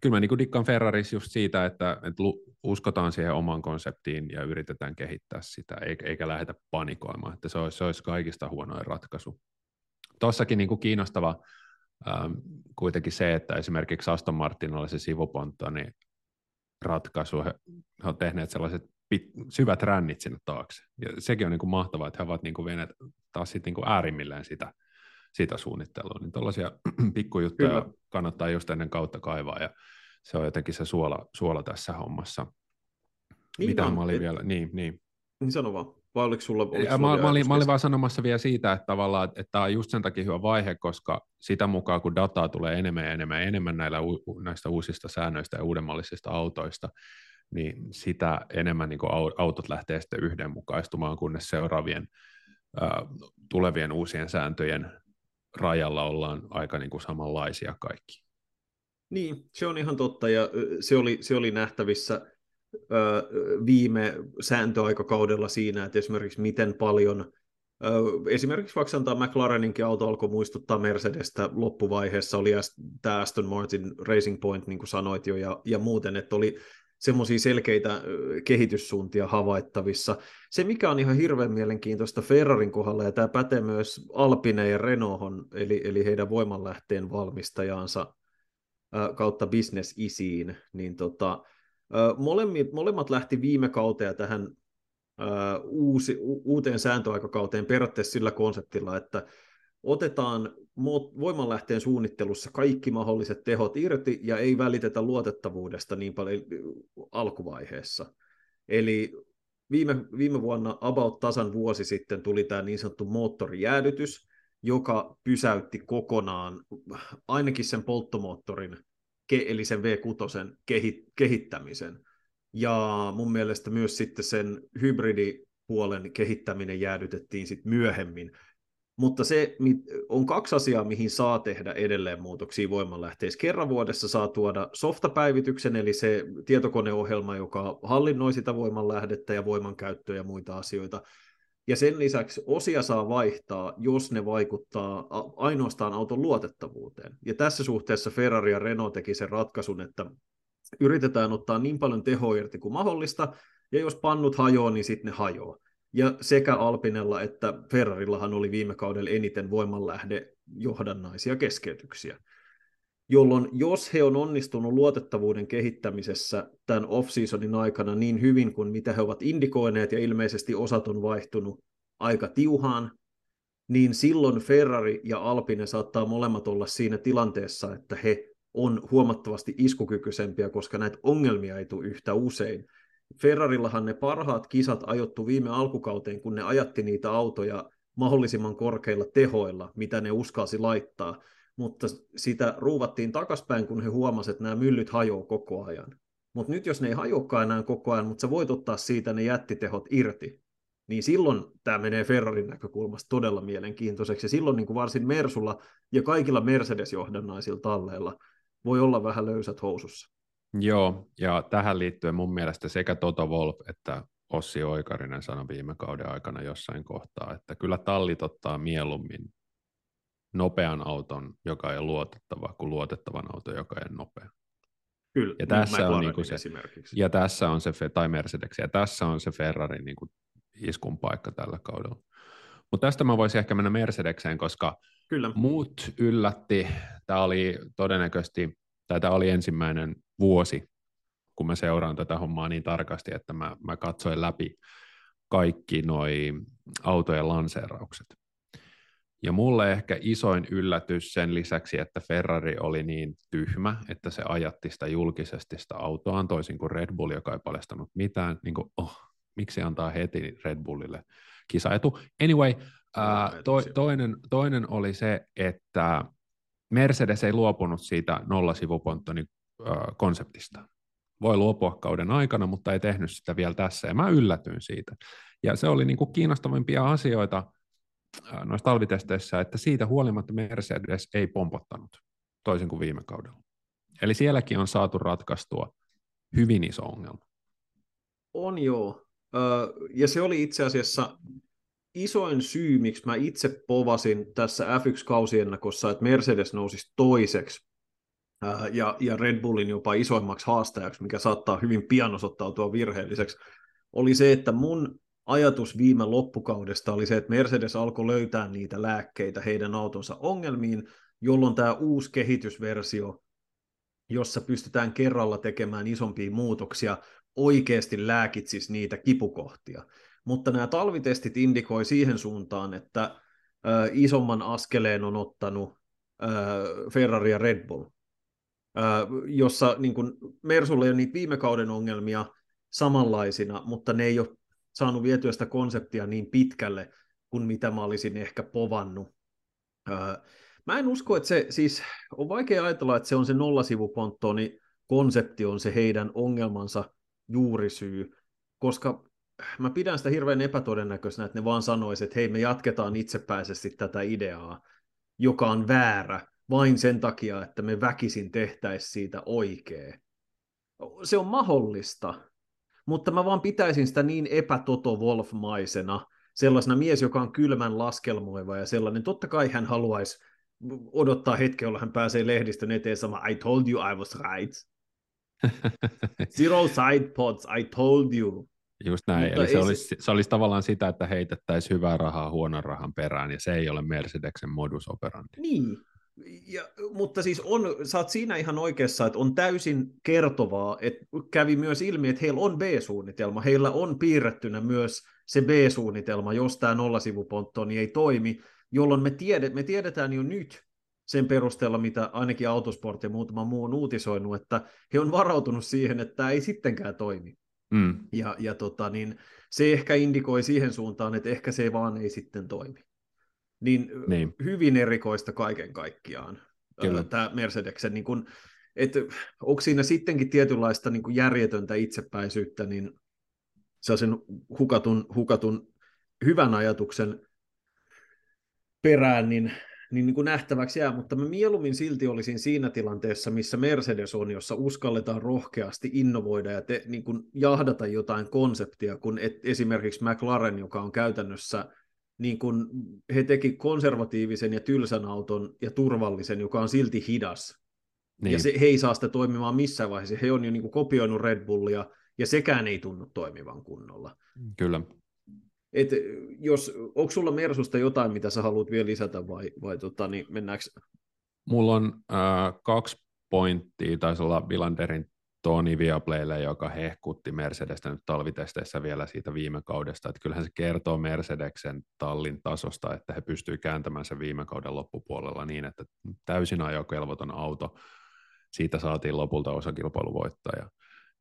[SPEAKER 3] kyllä mä niin dikkaan Ferraris just siitä, että, että uskotaan siihen omaan konseptiin ja yritetään kehittää sitä, eikä, lähdetä panikoimaan, että se olisi, se olisi kaikista huonoin ratkaisu. Tuossakin niin kuin kiinnostava ähm, kuitenkin se, että esimerkiksi Aston Martin oli se sivuponttoni ratkaisu, he, he ovat tehneet sellaiset pit, syvät rännit sinne taakse. Ja sekin on niin kuin mahtavaa, että he ovat niin kuin vieneet taas sitten niin kuin äärimmilleen sitä, sitä suunnittelua. Niin tällaisia pikkujuttuja Kyllä. kannattaa just ennen kautta kaivaa, ja se on jotenkin se suola, suola tässä hommassa. Niin Mitä on, mä olin et... vielä, niin, niin.
[SPEAKER 2] Niin sano vaan. Vai oliko sulla, oliko
[SPEAKER 3] sulla mä, mä, olin, mä olin vaan sanomassa vielä siitä, että tavallaan, että tämä on just sen takia hyvä vaihe, koska sitä mukaan, kun dataa tulee enemmän ja enemmän, enemmän näillä, näistä uusista säännöistä ja uudemmallisista autoista, niin sitä enemmän niin autot lähtee sitten yhdenmukaistumaan, kunnes seuraavien äh, tulevien uusien sääntöjen rajalla ollaan aika niin kuin samanlaisia kaikki.
[SPEAKER 2] Niin, se on ihan totta, ja se oli, se oli nähtävissä viime sääntöaikakaudella siinä, että esimerkiksi miten paljon Esimerkiksi vaikka antaa McLareninkin auto alkoi muistuttaa Mercedestä loppuvaiheessa, oli tämä Aston Martin Racing Point, niin kuin sanoit jo, ja, ja muuten, että oli semmoisia selkeitä kehityssuuntia havaittavissa. Se, mikä on ihan hirveän mielenkiintoista Ferrarin kohdalla, ja tämä pätee myös Alpine ja Renaulthon, eli, eli heidän voimanlähteen valmistajaansa kautta Business Isiin, niin tota, Molemmat, molemmat lähti viime kauteen tähän uusi, uuteen sääntöaikakauteen periaatteessa sillä konseptilla, että otetaan voimanlähteen suunnittelussa kaikki mahdolliset tehot irti ja ei välitetä luotettavuudesta niin paljon alkuvaiheessa. Eli viime, viime vuonna about tasan vuosi sitten tuli tämä niin sanottu moottorijäädytys, joka pysäytti kokonaan ainakin sen polttomoottorin eli sen V6 kehittämisen. Ja mun mielestä myös sitten sen hybridipuolen kehittäminen jäädytettiin sitten myöhemmin. Mutta se on kaksi asiaa, mihin saa tehdä edelleen muutoksia voimanlähteissä. Kerran vuodessa saa tuoda softapäivityksen, eli se tietokoneohjelma, joka hallinnoi sitä voimanlähdettä ja voimankäyttöä ja muita asioita. Ja sen lisäksi osia saa vaihtaa, jos ne vaikuttaa ainoastaan auton luotettavuuteen. Ja tässä suhteessa Ferrari ja Renault teki sen ratkaisun, että yritetään ottaa niin paljon tehoa irti kuin mahdollista, ja jos pannut hajoaa, niin sitten ne hajoaa. Ja sekä Alpinella että Ferrarillahan oli viime kaudella eniten voimanlähde johdannaisia keskeytyksiä jolloin jos he on onnistunut luotettavuuden kehittämisessä tämän off-seasonin aikana niin hyvin kuin mitä he ovat indikoineet, ja ilmeisesti osat on vaihtunut aika tiuhaan, niin silloin Ferrari ja Alpine saattaa molemmat olla siinä tilanteessa, että he on huomattavasti iskukykyisempiä, koska näitä ongelmia ei tule yhtä usein. Ferrarillahan ne parhaat kisat ajottu viime alkukauteen, kun ne ajatti niitä autoja mahdollisimman korkeilla tehoilla, mitä ne uskalsi laittaa, mutta sitä ruuvattiin takaspäin, kun he huomasivat, että nämä myllyt hajoaa koko ajan. Mutta nyt jos ne ei hajoakaan enää koko ajan, mutta sä voit ottaa siitä ne jättitehot irti, niin silloin tämä menee Ferrarin näkökulmasta todella mielenkiintoiseksi. Ja silloin niin kuin varsin Mersulla ja kaikilla Mercedes-johdannaisilla talleilla voi olla vähän löysät housussa.
[SPEAKER 3] Joo, ja tähän liittyen mun mielestä sekä Toto Wolf että Ossi Oikarinen sanoi viime kauden aikana jossain kohtaa, että kyllä tallit ottaa mieluummin nopean auton, joka ei ole luotettava, kuin luotettavan auton, joka ei ole nopea.
[SPEAKER 2] Kyllä,
[SPEAKER 3] ja tässä on niin se, esimerkiksi. Ja tässä on se, tai Mercedes, ja tässä on se Ferrarin niin kuin iskun paikka tällä kaudella. Mutta tästä mä voisin ehkä mennä Mercedekseen, koska Kyllä. muut yllätti. Tämä oli todennäköisesti, tai tämä oli ensimmäinen vuosi, kun mä seuraan tätä hommaa niin tarkasti, että mä, mä katsoin läpi kaikki noi autojen lanseeraukset. Ja mulle ehkä isoin yllätys sen lisäksi, että Ferrari oli niin tyhmä, että se ajatti sitä julkisesti sitä autoaan toisin kuin Red Bull, joka ei paljastanut mitään. Niin kuin, oh, miksi antaa heti Red Bullille kisaetu? Anyway, ää, to, toinen, toinen oli se, että Mercedes ei luopunut siitä nollasivupont konseptista. Voi luopua kauden aikana, mutta ei tehnyt sitä vielä tässä, ja mä yllätyin siitä. Ja se oli niin kuin kiinnostavimpia asioita, noissa talvitesteissä, että siitä huolimatta Mercedes ei pompottanut, toisin kuin viime kaudella. Eli sielläkin on saatu ratkaistua hyvin iso ongelma.
[SPEAKER 2] On joo. Ja se oli itse asiassa isoin syy, miksi mä itse povasin tässä F1-kausiennakossa, että Mercedes nousisi toiseksi ja, ja Red Bullin jopa isoimmaksi haastajaksi, mikä saattaa hyvin pian osoittautua virheelliseksi, oli se, että mun ajatus viime loppukaudesta oli se, että Mercedes alkoi löytää niitä lääkkeitä heidän autonsa ongelmiin, jolloin tämä uusi kehitysversio, jossa pystytään kerralla tekemään isompia muutoksia, oikeasti lääkitsisi niitä kipukohtia. Mutta nämä talvitestit indikoi siihen suuntaan, että isomman askeleen on ottanut Ferrari ja Red Bull, jossa niin kuin Mersulla ei ole niitä viime kauden ongelmia samanlaisina, mutta ne ei ole saanut vietyä sitä konseptia niin pitkälle kuin mitä mä olisin ehkä povannut. Mä en usko, että se, siis on vaikea ajatella, että se on se nollasivuponttoni konsepti on se heidän ongelmansa juurisyy, koska mä pidän sitä hirveän epätodennäköisenä, että ne vaan sanoisivat, että hei, me jatketaan itsepäisesti tätä ideaa, joka on väärä, vain sen takia, että me väkisin tehtäisiin siitä oikea. Se on mahdollista, mutta mä vaan pitäisin sitä niin epätoto Wolf-maisena, sellaisena mies, joka on kylmän laskelmoiva ja sellainen. Totta kai hän haluaisi odottaa hetken, jolla hän pääsee lehdistön eteen sama I told you I was right. Zero side pods, I told you.
[SPEAKER 3] Just näin, Mutta eli se olisi, se... se olisi tavallaan sitä, että heitettäisiin hyvää rahaa huonon rahan perään, ja se ei ole Mercedeksen modus operandi.
[SPEAKER 2] Niin, ja, mutta siis on, sä oot siinä ihan oikeassa, että on täysin kertovaa, että kävi myös ilmi, että heillä on B-suunnitelma, heillä on piirrettynä myös se B-suunnitelma, jos tämä nollasivuponttoni ei toimi, jolloin me, tiedet, me tiedetään jo nyt sen perusteella, mitä ainakin Autosport ja muutama muu on uutisoinut, että he on varautunut siihen, että tämä ei sittenkään toimi. Mm. Ja, ja tota, niin se ehkä indikoi siihen suuntaan, että ehkä se vaan ei sitten toimi. Niin, niin. hyvin erikoista kaiken kaikkiaan Kyllä. tämä Mercedeksen, niin kun, että onko siinä sittenkin tietynlaista niin järjetöntä itsepäisyyttä, niin sen hukatun, hukatun hyvän ajatuksen perään, niin niin, niin kuin nähtäväksi jää, mutta mä mieluummin silti olisin siinä tilanteessa, missä Mercedes on, jossa uskalletaan rohkeasti innovoida ja te, niin kuin jahdata jotain konseptia, kun et, esimerkiksi McLaren, joka on käytännössä, niin kuin he teki konservatiivisen ja tylsän auton ja turvallisen, joka on silti hidas. Niin. Ja se, he ei saa sitä toimimaan missään vaiheessa. He on jo niin kuin kopioinut Red Bullia, ja sekään ei tunnu toimivan kunnolla.
[SPEAKER 3] Kyllä.
[SPEAKER 2] Et jos, onko sulla Mersusta jotain, mitä sä haluat vielä lisätä vai, vai tota, niin mennäänkö?
[SPEAKER 3] Mulla on äh, kaksi pointtia, taisi olla Vilanderin Toni Viaplaylle, joka hehkutti Mercedestä nyt talvitesteissä vielä siitä viime kaudesta, että kyllähän se kertoo Mercedeksen tallin tasosta, että he pystyivät kääntämään sen viime kauden loppupuolella niin, että täysin ajokelvoton auto, siitä saatiin lopulta osakilpailuvoittaja.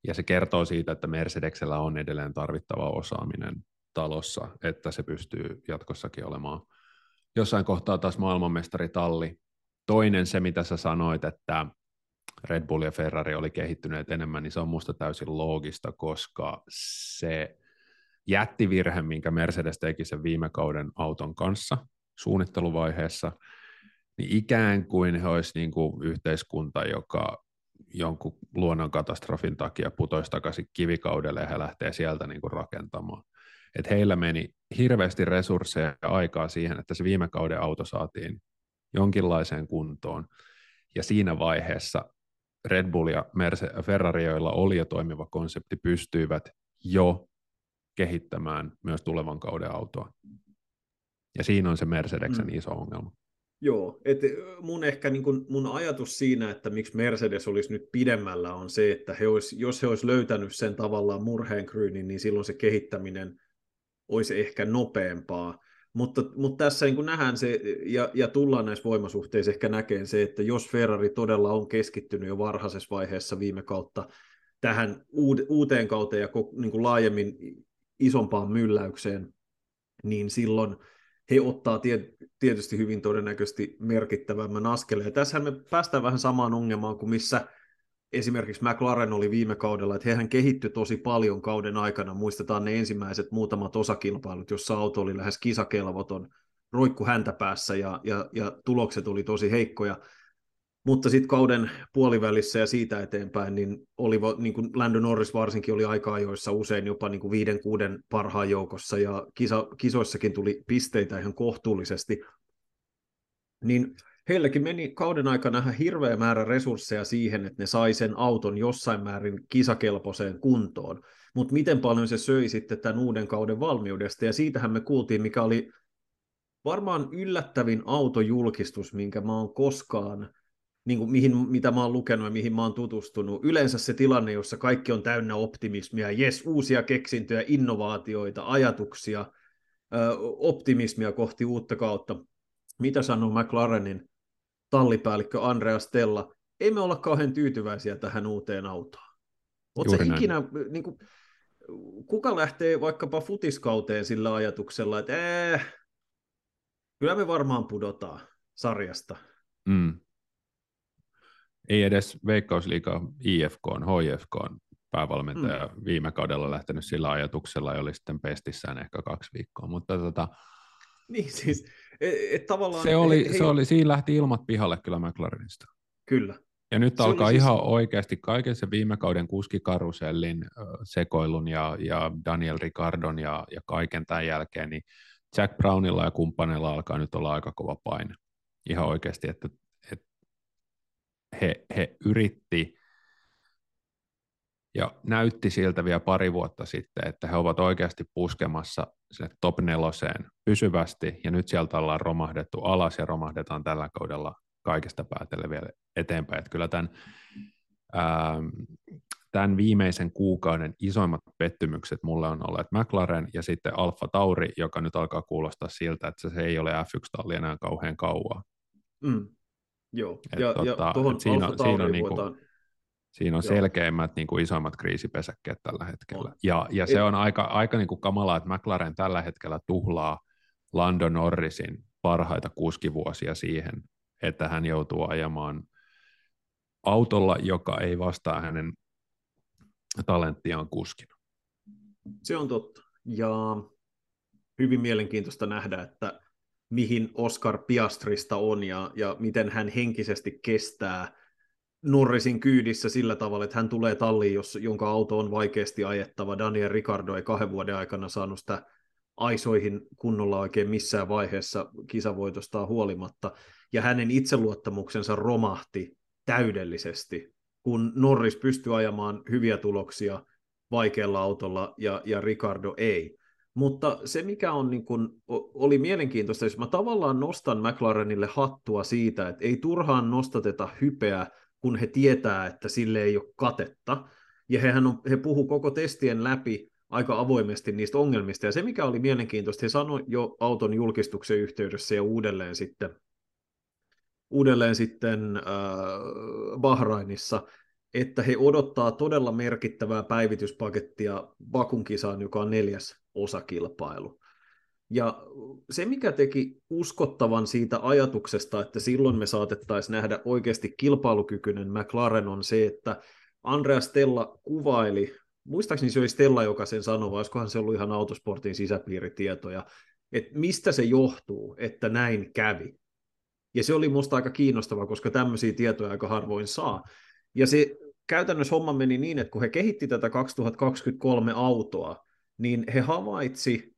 [SPEAKER 3] Ja se kertoo siitä, että Mercedeksellä on edelleen tarvittava osaaminen talossa, että se pystyy jatkossakin olemaan jossain kohtaa taas maailmanmestaritalli. Toinen se, mitä sä sanoit, että Red Bull ja Ferrari oli kehittyneet enemmän, niin se on musta täysin loogista, koska se jättivirhe, minkä Mercedes teki sen viime kauden auton kanssa suunnitteluvaiheessa, niin ikään kuin he olisi niin kuin yhteiskunta, joka jonkun luonnonkatastrofin takia putoisi takaisin kivikaudelle ja he lähtee sieltä niin kuin rakentamaan että heillä meni hirveästi resursseja ja aikaa siihen, että se viime kauden auto saatiin jonkinlaiseen kuntoon. Ja siinä vaiheessa Red Bull ja Merce- Ferrari, joilla oli jo toimiva konsepti, pystyivät jo kehittämään myös tulevan kauden autoa. Ja siinä on se Mercedeksen mm. iso ongelma.
[SPEAKER 2] Joo, et mun ehkä niin kun mun ajatus siinä, että miksi Mercedes olisi nyt pidemmällä, on se, että he olisi, jos he olisi löytänyt sen tavallaan murheenkryynin, niin silloin se kehittäminen olisi ehkä nopeampaa. Mutta, mutta tässä niin kuin nähdään se, ja, ja tullaan näissä voimasuhteissa ehkä näkeen se, että jos Ferrari todella on keskittynyt jo varhaisessa vaiheessa viime kautta tähän uuteen kauteen ja niin kuin laajemmin isompaan mylläykseen, niin silloin he ottaa tietysti hyvin todennäköisesti merkittävämmän askeleen. Tässähän me päästään vähän samaan ongelmaan kuin missä esimerkiksi McLaren oli viime kaudella, että hehän kehittyi tosi paljon kauden aikana. Muistetaan ne ensimmäiset muutamat osakilpailut, jossa auto oli lähes kisakelvoton, roikku häntä päässä ja, ja, ja tulokset oli tosi heikkoja. Mutta sitten kauden puolivälissä ja siitä eteenpäin, niin, oli, niin kuin Lando Norris varsinkin oli aika ajoissa usein jopa niin kuin viiden, kuuden parhaan joukossa, ja kisa, kisoissakin tuli pisteitä ihan kohtuullisesti. Niin heilläkin meni kauden aikana ihan hirveä määrä resursseja siihen, että ne sai sen auton jossain määrin kisakelpoiseen kuntoon. Mutta miten paljon se söi sitten tämän uuden kauden valmiudesta, ja siitähän me kuultiin, mikä oli varmaan yllättävin autojulkistus, minkä mä oon koskaan, niin kuin mihin, mitä mä oon lukenut ja mihin mä oon tutustunut. Yleensä se tilanne, jossa kaikki on täynnä optimismia, jes, uusia keksintöjä, innovaatioita, ajatuksia, ö, optimismia kohti uutta kautta mitä sanoo McLarenin tallipäällikkö Andrea Stella, ei me olla kauhean tyytyväisiä tähän uuteen autoon. Oletko ikinä, niin kuin, kuka lähtee vaikkapa futiskauteen sillä ajatuksella, että äh, kyllä me varmaan pudotaan sarjasta.
[SPEAKER 3] Mm. Ei edes Veikkausliiga IFK on, HIFK on päävalmentaja mm. viime kaudella lähtenyt sillä ajatuksella ja oli sitten pestissään ehkä kaksi viikkoa, mutta tota,
[SPEAKER 2] niin siis, et, et tavallaan...
[SPEAKER 3] Se oli, he, se oli, siinä lähti ilmat pihalle kyllä McLarenista.
[SPEAKER 2] Kyllä.
[SPEAKER 3] Ja nyt se alkaa ihan siis... oikeasti kaiken se viime kauden kuskikarusellin sekoilun ja, ja Daniel Ricardon ja, ja kaiken tämän jälkeen, niin Jack Brownilla ja kumppaneilla alkaa nyt olla aika kova paine. Ihan oikeasti, että, että he, he yritti ja näytti siltä vielä pari vuotta sitten, että he ovat oikeasti puskemassa sinne top neloseen pysyvästi, ja nyt sieltä ollaan romahdettu alas ja romahdetaan tällä kaudella kaikesta päätellen vielä eteenpäin. Että kyllä tämän, ää, tämän viimeisen kuukauden isoimmat pettymykset mulle on olleet McLaren ja sitten Alfa Tauri, joka nyt alkaa kuulostaa siltä, että se ei ole F1-talli enää kauhean kauaa.
[SPEAKER 2] Mm. Joo, Et ja, tota, ja tuohon Alfa siinä on niin kuin,
[SPEAKER 3] Siinä on Joo. selkeimmät niin kuin isommat kriisipesäkkeet tällä hetkellä. On. Ja, ja se on aika, aika niin kuin kamalaa, että McLaren tällä hetkellä tuhlaa Lando Norrisin parhaita kuskivuosia siihen, että hän joutuu ajamaan autolla, joka ei vastaa hänen talenttiaan kuskina.
[SPEAKER 2] Se on totta. Ja hyvin mielenkiintoista nähdä, että mihin Oscar Piastrista on ja, ja miten hän henkisesti kestää – Norrisin kyydissä sillä tavalla, että hän tulee talliin, jos, jonka auto on vaikeasti ajettava. Daniel Ricardo ei kahden vuoden aikana saanut sitä aisoihin kunnolla oikein missään vaiheessa kisavoitostaan huolimatta. Ja hänen itseluottamuksensa romahti täydellisesti, kun Norris pystyi ajamaan hyviä tuloksia vaikealla autolla ja, ja Ricardo ei. Mutta se, mikä on, niin kun, oli mielenkiintoista, jos mä tavallaan nostan McLarenille hattua siitä, että ei turhaan nostateta hypeä kun he tietää, että sille ei ole katetta. Ja hehän on, he puhu koko testien läpi aika avoimesti niistä ongelmista. Ja se, mikä oli mielenkiintoista, he sanoi jo auton julkistuksen yhteydessä ja uudelleen sitten, uudelleen sitten äh, Bahrainissa, että he odottaa todella merkittävää päivityspakettia Bakun kisaan, joka on neljäs osakilpailu. Ja se, mikä teki uskottavan siitä ajatuksesta, että silloin me saatettaisiin nähdä oikeasti kilpailukykyinen McLaren, on se, että Andrea Stella kuvaili, muistaakseni se oli Stella, joka sen sanoi, vai olisikohan se ollut ihan autosportin sisäpiiritietoja, että mistä se johtuu, että näin kävi. Ja se oli musta aika kiinnostava, koska tämmöisiä tietoja aika harvoin saa. Ja se käytännössä homma meni niin, että kun he kehitti tätä 2023 autoa, niin he havaitsi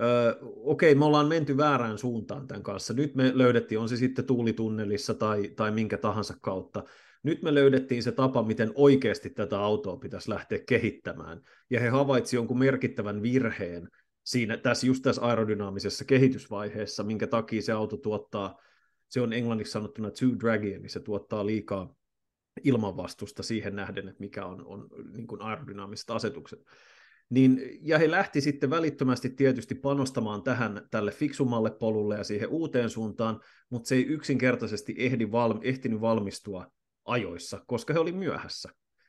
[SPEAKER 2] Öö, okei, me ollaan menty väärään suuntaan tämän kanssa. Nyt me löydettiin, on se sitten tuulitunnelissa tai, tai minkä tahansa kautta, nyt me löydettiin se tapa, miten oikeasti tätä autoa pitäisi lähteä kehittämään. Ja he havaitsivat jonkun merkittävän virheen siinä, tässä, just tässä aerodynaamisessa kehitysvaiheessa, minkä takia se auto tuottaa, se on englanniksi sanottuna too draggy, eli se tuottaa liikaa ilmanvastusta siihen nähden, että mikä on, on niin aerodynaamiset asetukset. Niin, ja he lähti sitten välittömästi tietysti panostamaan tähän tälle fiksummalle polulle ja siihen uuteen suuntaan, mutta se ei yksinkertaisesti ehdi val, ehtinyt valmistua ajoissa, koska he oli myöhässä.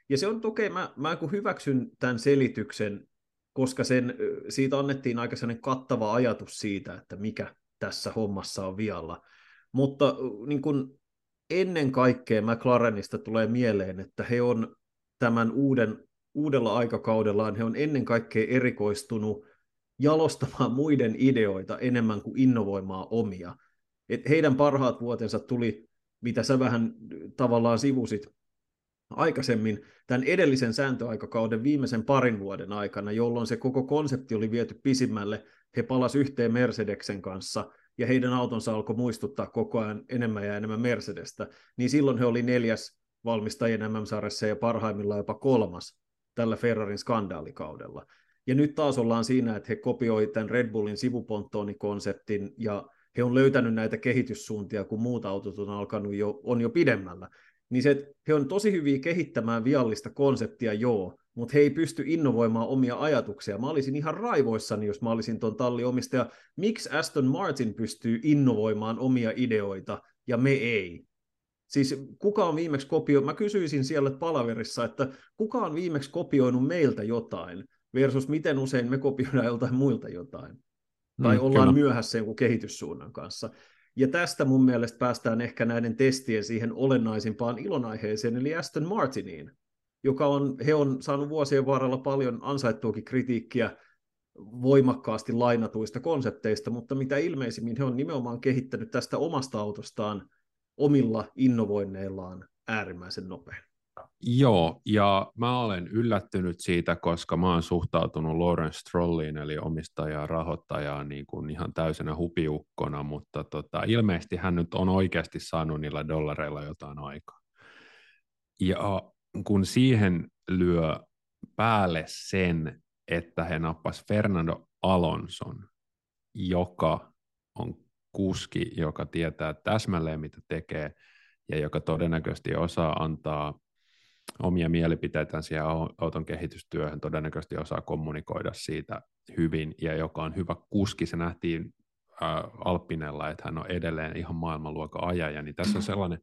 [SPEAKER 2] Ja se on okay, mä, mä kun hyväksyn tämän selityksen, koska sen, siitä annettiin aika sellainen kattava ajatus siitä, että mikä tässä hommassa on vialla. Mutta niin kun ennen kaikkea McLarenista tulee mieleen, että he on tämän uuden uudella aikakaudellaan he on ennen kaikkea erikoistunut jalostamaan muiden ideoita enemmän kuin innovoimaan omia. Et heidän parhaat vuotensa tuli, mitä sä vähän tavallaan sivusit aikaisemmin, tämän edellisen sääntöaikakauden viimeisen parin vuoden aikana, jolloin se koko konsepti oli viety pisimmälle. He palasivat yhteen Mercedeksen kanssa, ja heidän autonsa alkoi muistuttaa koko ajan enemmän ja enemmän Mercedestä, niin silloin he oli neljäs valmistajien MM-sarjassa ja parhaimmillaan jopa kolmas tällä Ferrarin skandaalikaudella. Ja nyt taas ollaan siinä, että he kopioi tämän Red Bullin sivuponttonikonseptin ja he on löytänyt näitä kehityssuuntia, kun muut autot on alkanut jo, on jo pidemmällä. Niin se, että he on tosi hyviä kehittämään viallista konseptia, joo, mutta he ei pysty innovoimaan omia ajatuksia. Mä olisin ihan raivoissani, jos mä olisin tuon tallin omistaja. Miksi Aston Martin pystyy innovoimaan omia ideoita ja me ei? Siis kuka on viimeksi kopioinut, mä kysyisin siellä palaverissa, että kuka on viimeksi kopioinut meiltä jotain, versus miten usein me kopioidaan joltain muilta jotain. Tai mm, ollaan kyllä. myöhässä jonkun kehityssuunnan kanssa. Ja tästä mun mielestä päästään ehkä näiden testien siihen olennaisimpaan ilonaiheeseen, eli Aston Martiniin, joka on, he on saanut vuosien varrella paljon ansaittuakin kritiikkiä voimakkaasti lainatuista konsepteista, mutta mitä ilmeisimmin he on nimenomaan kehittänyt tästä omasta autostaan omilla innovoinneillaan äärimmäisen nopein.
[SPEAKER 3] Joo, ja mä olen yllättynyt siitä, koska mä oon suhtautunut Lawrence Strolliin, eli omistajaa rahoittajaa, niin kuin ihan täysenä hupiukkona, mutta tota, ilmeisesti hän nyt on oikeasti saanut niillä dollareilla jotain aikaa. Ja kun siihen lyö päälle sen, että he nappas Fernando Alonson, joka on kuski, joka tietää täsmälleen mitä tekee ja joka todennäköisesti osaa antaa omia mielipiteitään siihen auton kehitystyöhön, todennäköisesti osaa kommunikoida siitä hyvin ja joka on hyvä kuski. Se nähtiin äh, Alpinella, että hän on edelleen ihan maailmanluokan ajaja, niin tässä on sellainen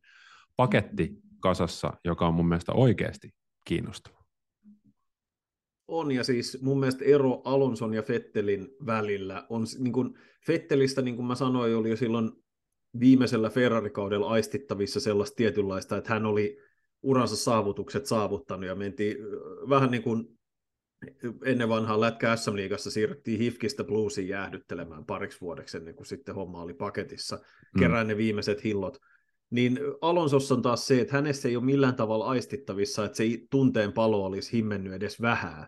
[SPEAKER 3] paketti kasassa, joka on mun mielestä oikeasti kiinnostava.
[SPEAKER 2] On, ja siis mun mielestä ero Alonson ja Fettelin välillä on, niin kuin Fettelistä, niin kuin mä sanoin, oli jo silloin viimeisellä Ferrari-kaudella aistittavissa sellaista tietynlaista, että hän oli uransa saavutukset saavuttanut, ja mentiin vähän niin kuin ennen vanhaa Lätkä SM-liigassa siirryttiin Hifkistä Bluesiin jäähdyttelemään pariksi vuodeksi ennen kuin sitten homma oli paketissa, mm. kerään ne viimeiset hillot. Niin Alonsossa on taas se, että hänessä ei ole millään tavalla aistittavissa, että se tunteen palo olisi himmennyt edes vähän,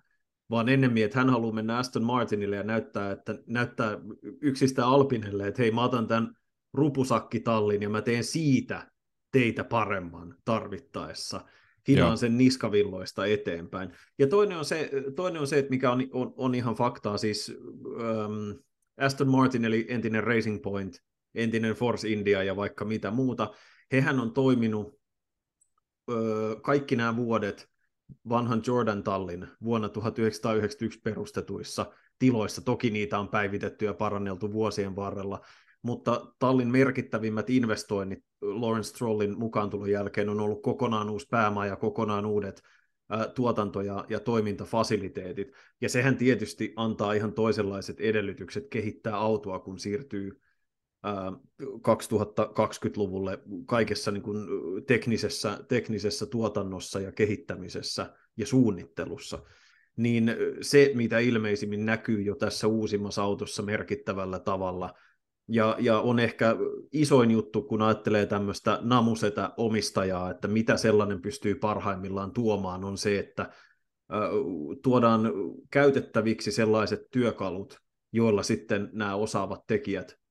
[SPEAKER 2] vaan ennemmin, että hän haluaa mennä Aston Martinille ja näyttää, että, näyttää yksistä Alpinelle, että hei, mä otan tämän rupusakkitallin ja mä teen siitä teitä paremman tarvittaessa. Hinaan sen niskavilloista eteenpäin. Ja toinen on se, toinen on se että mikä on, on, on ihan faktaa, siis um, Aston Martin eli entinen Racing Point, entinen Force India ja vaikka mitä muuta, hehän on toiminut ö, kaikki nämä vuodet vanhan Jordan-tallin vuonna 1991 perustetuissa tiloissa. Toki niitä on päivitetty ja paranneltu vuosien varrella, mutta tallin merkittävimmät investoinnit Lawrence Strollin mukaantulon jälkeen on ollut kokonaan uusi päämaa ja kokonaan uudet tuotanto- ja, ja toimintafasiliteetit. Ja sehän tietysti antaa ihan toisenlaiset edellytykset kehittää autoa, kun siirtyy 2020-luvulle kaikessa niin kuin teknisessä, teknisessä tuotannossa ja kehittämisessä ja suunnittelussa, niin se, mitä ilmeisimmin näkyy jo tässä uusimmassa autossa merkittävällä tavalla, ja, ja on ehkä isoin juttu, kun ajattelee tämmöistä namusetä omistajaa, että mitä sellainen pystyy parhaimmillaan tuomaan, on se, että tuodaan käytettäviksi sellaiset työkalut, joilla sitten nämä osaavat tekijät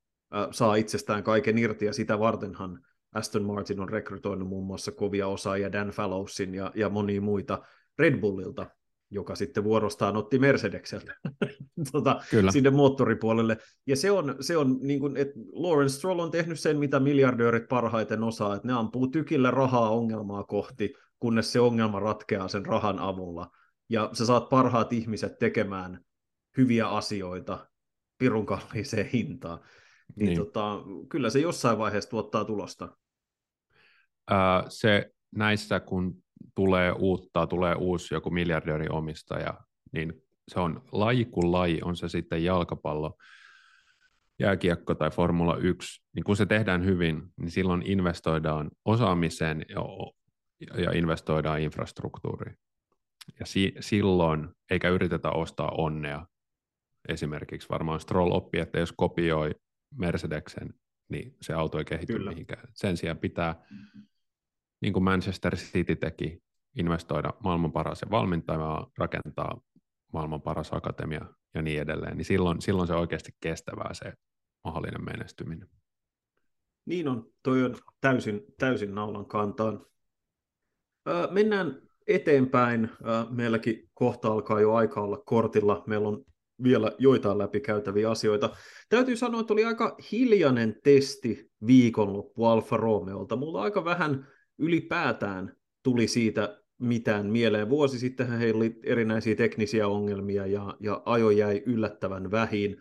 [SPEAKER 2] saa itsestään kaiken irti, ja sitä vartenhan Aston Martin on rekrytoinut muun muassa kovia osaajia Dan Fallowsin ja, ja monia muita Red Bullilta, joka sitten vuorostaan otti Mercedekseltä tota, sinne moottoripuolelle. Ja se on, se on niin kuin, että Lawrence Stroll on tehnyt sen, mitä miljardöörit parhaiten osaa, että ne ampuu tykillä rahaa ongelmaa kohti, kunnes se ongelma ratkeaa sen rahan avulla. Ja sä saat parhaat ihmiset tekemään hyviä asioita pirun kalliiseen hintaan. Niin, niin. Tota, kyllä se jossain vaiheessa tuottaa tulosta.
[SPEAKER 3] Ää, se näissä, kun tulee uutta, tulee uusi joku omistaja, niin se on laji kuin laji, on se sitten jalkapallo, jääkiekko tai Formula 1, niin kun se tehdään hyvin, niin silloin investoidaan osaamiseen ja, ja investoidaan infrastruktuuriin. Ja si- silloin, eikä yritetä ostaa onnea, esimerkiksi varmaan Stroll oppi, että jos kopioi Mercedeksen, niin se auto ei kehity Kyllä. mihinkään. Sen sijaan pitää, niin kuin Manchester City teki, investoida maailman paras valmentaja, rakentaa maailman paras akatemia ja niin edelleen, niin silloin, silloin se oikeasti kestävää se mahdollinen menestyminen.
[SPEAKER 2] Niin on, toi on täysin, täysin naulan kantaan. Öö, mennään eteenpäin. Öö, meilläkin kohta alkaa jo aika olla kortilla. Meillä on vielä joitain läpikäytäviä asioita. Täytyy sanoa, että oli aika hiljainen testi viikonloppu Alfa Romeolta. Mulla aika vähän ylipäätään tuli siitä mitään mieleen. Vuosi sitten heillä oli erinäisiä teknisiä ongelmia ja, ja ajo jäi yllättävän vähin.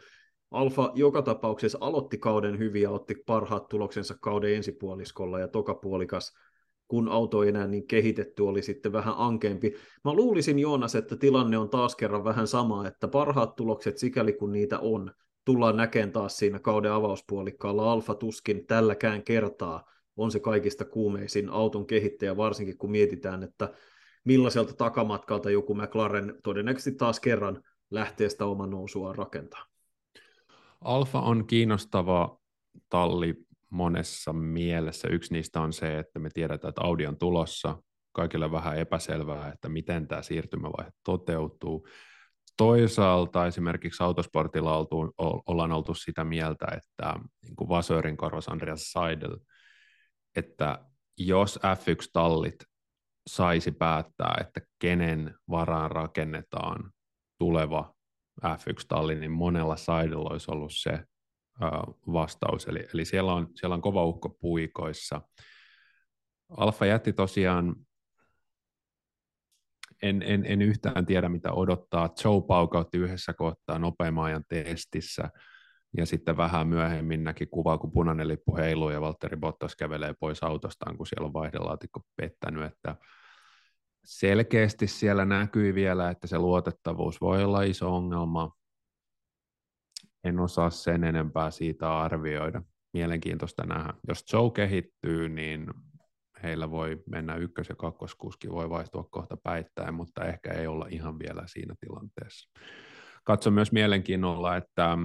[SPEAKER 2] Alfa joka tapauksessa aloitti kauden hyvin ja otti parhaat tuloksensa kauden ensipuoliskolla ja tokapuolikas, kun auto ei enää niin kehitetty, oli sitten vähän ankeampi. Mä luulisin Joonas, että tilanne on taas kerran vähän sama, että parhaat tulokset, sikäli kun niitä on, tullaan näkemään taas siinä kauden avauspuolikkaalla. Alfa tuskin tälläkään kertaa on se kaikista kuumeisin auton kehittäjä, varsinkin kun mietitään, että millaiselta takamatkalta joku McLaren todennäköisesti taas kerran lähtee sitä oman nousuaan rakentaa.
[SPEAKER 3] Alfa on kiinnostava talli monessa mielessä. Yksi niistä on se, että me tiedetään, että Audi on tulossa. Kaikille vähän epäselvää, että miten tämä siirtymävaihe toteutuu. Toisaalta esimerkiksi autosportilla oltu, ollaan oltu sitä mieltä, että niin kuin Vasörin korvas Andreas Seidel, että jos F1-tallit saisi päättää, että kenen varaan rakennetaan tuleva F1-talli, niin monella Seidel olisi ollut se vastaus. Eli, eli siellä, on, siellä on kova ukko puikoissa. Alfa jätti tosiaan en, en, en yhtään tiedä, mitä odottaa. Joe paukautti yhdessä kohtaa nopeamman ajan testissä, ja sitten vähän myöhemmin näki kuvaa, kun punainen lippu heiluu ja Valtteri Bottas kävelee pois autostaan, kun siellä on vaihdelaatikko pettänyt, että selkeästi siellä näkyi vielä, että se luotettavuus voi olla iso ongelma. En osaa sen enempää siitä arvioida. Mielenkiintoista nähdä. Jos Joe kehittyy, niin heillä voi mennä ykkös- ja kakkoskuski, voi vaihtua kohta päittäin, mutta ehkä ei olla ihan vielä siinä tilanteessa. Katso myös mielenkiinnolla, että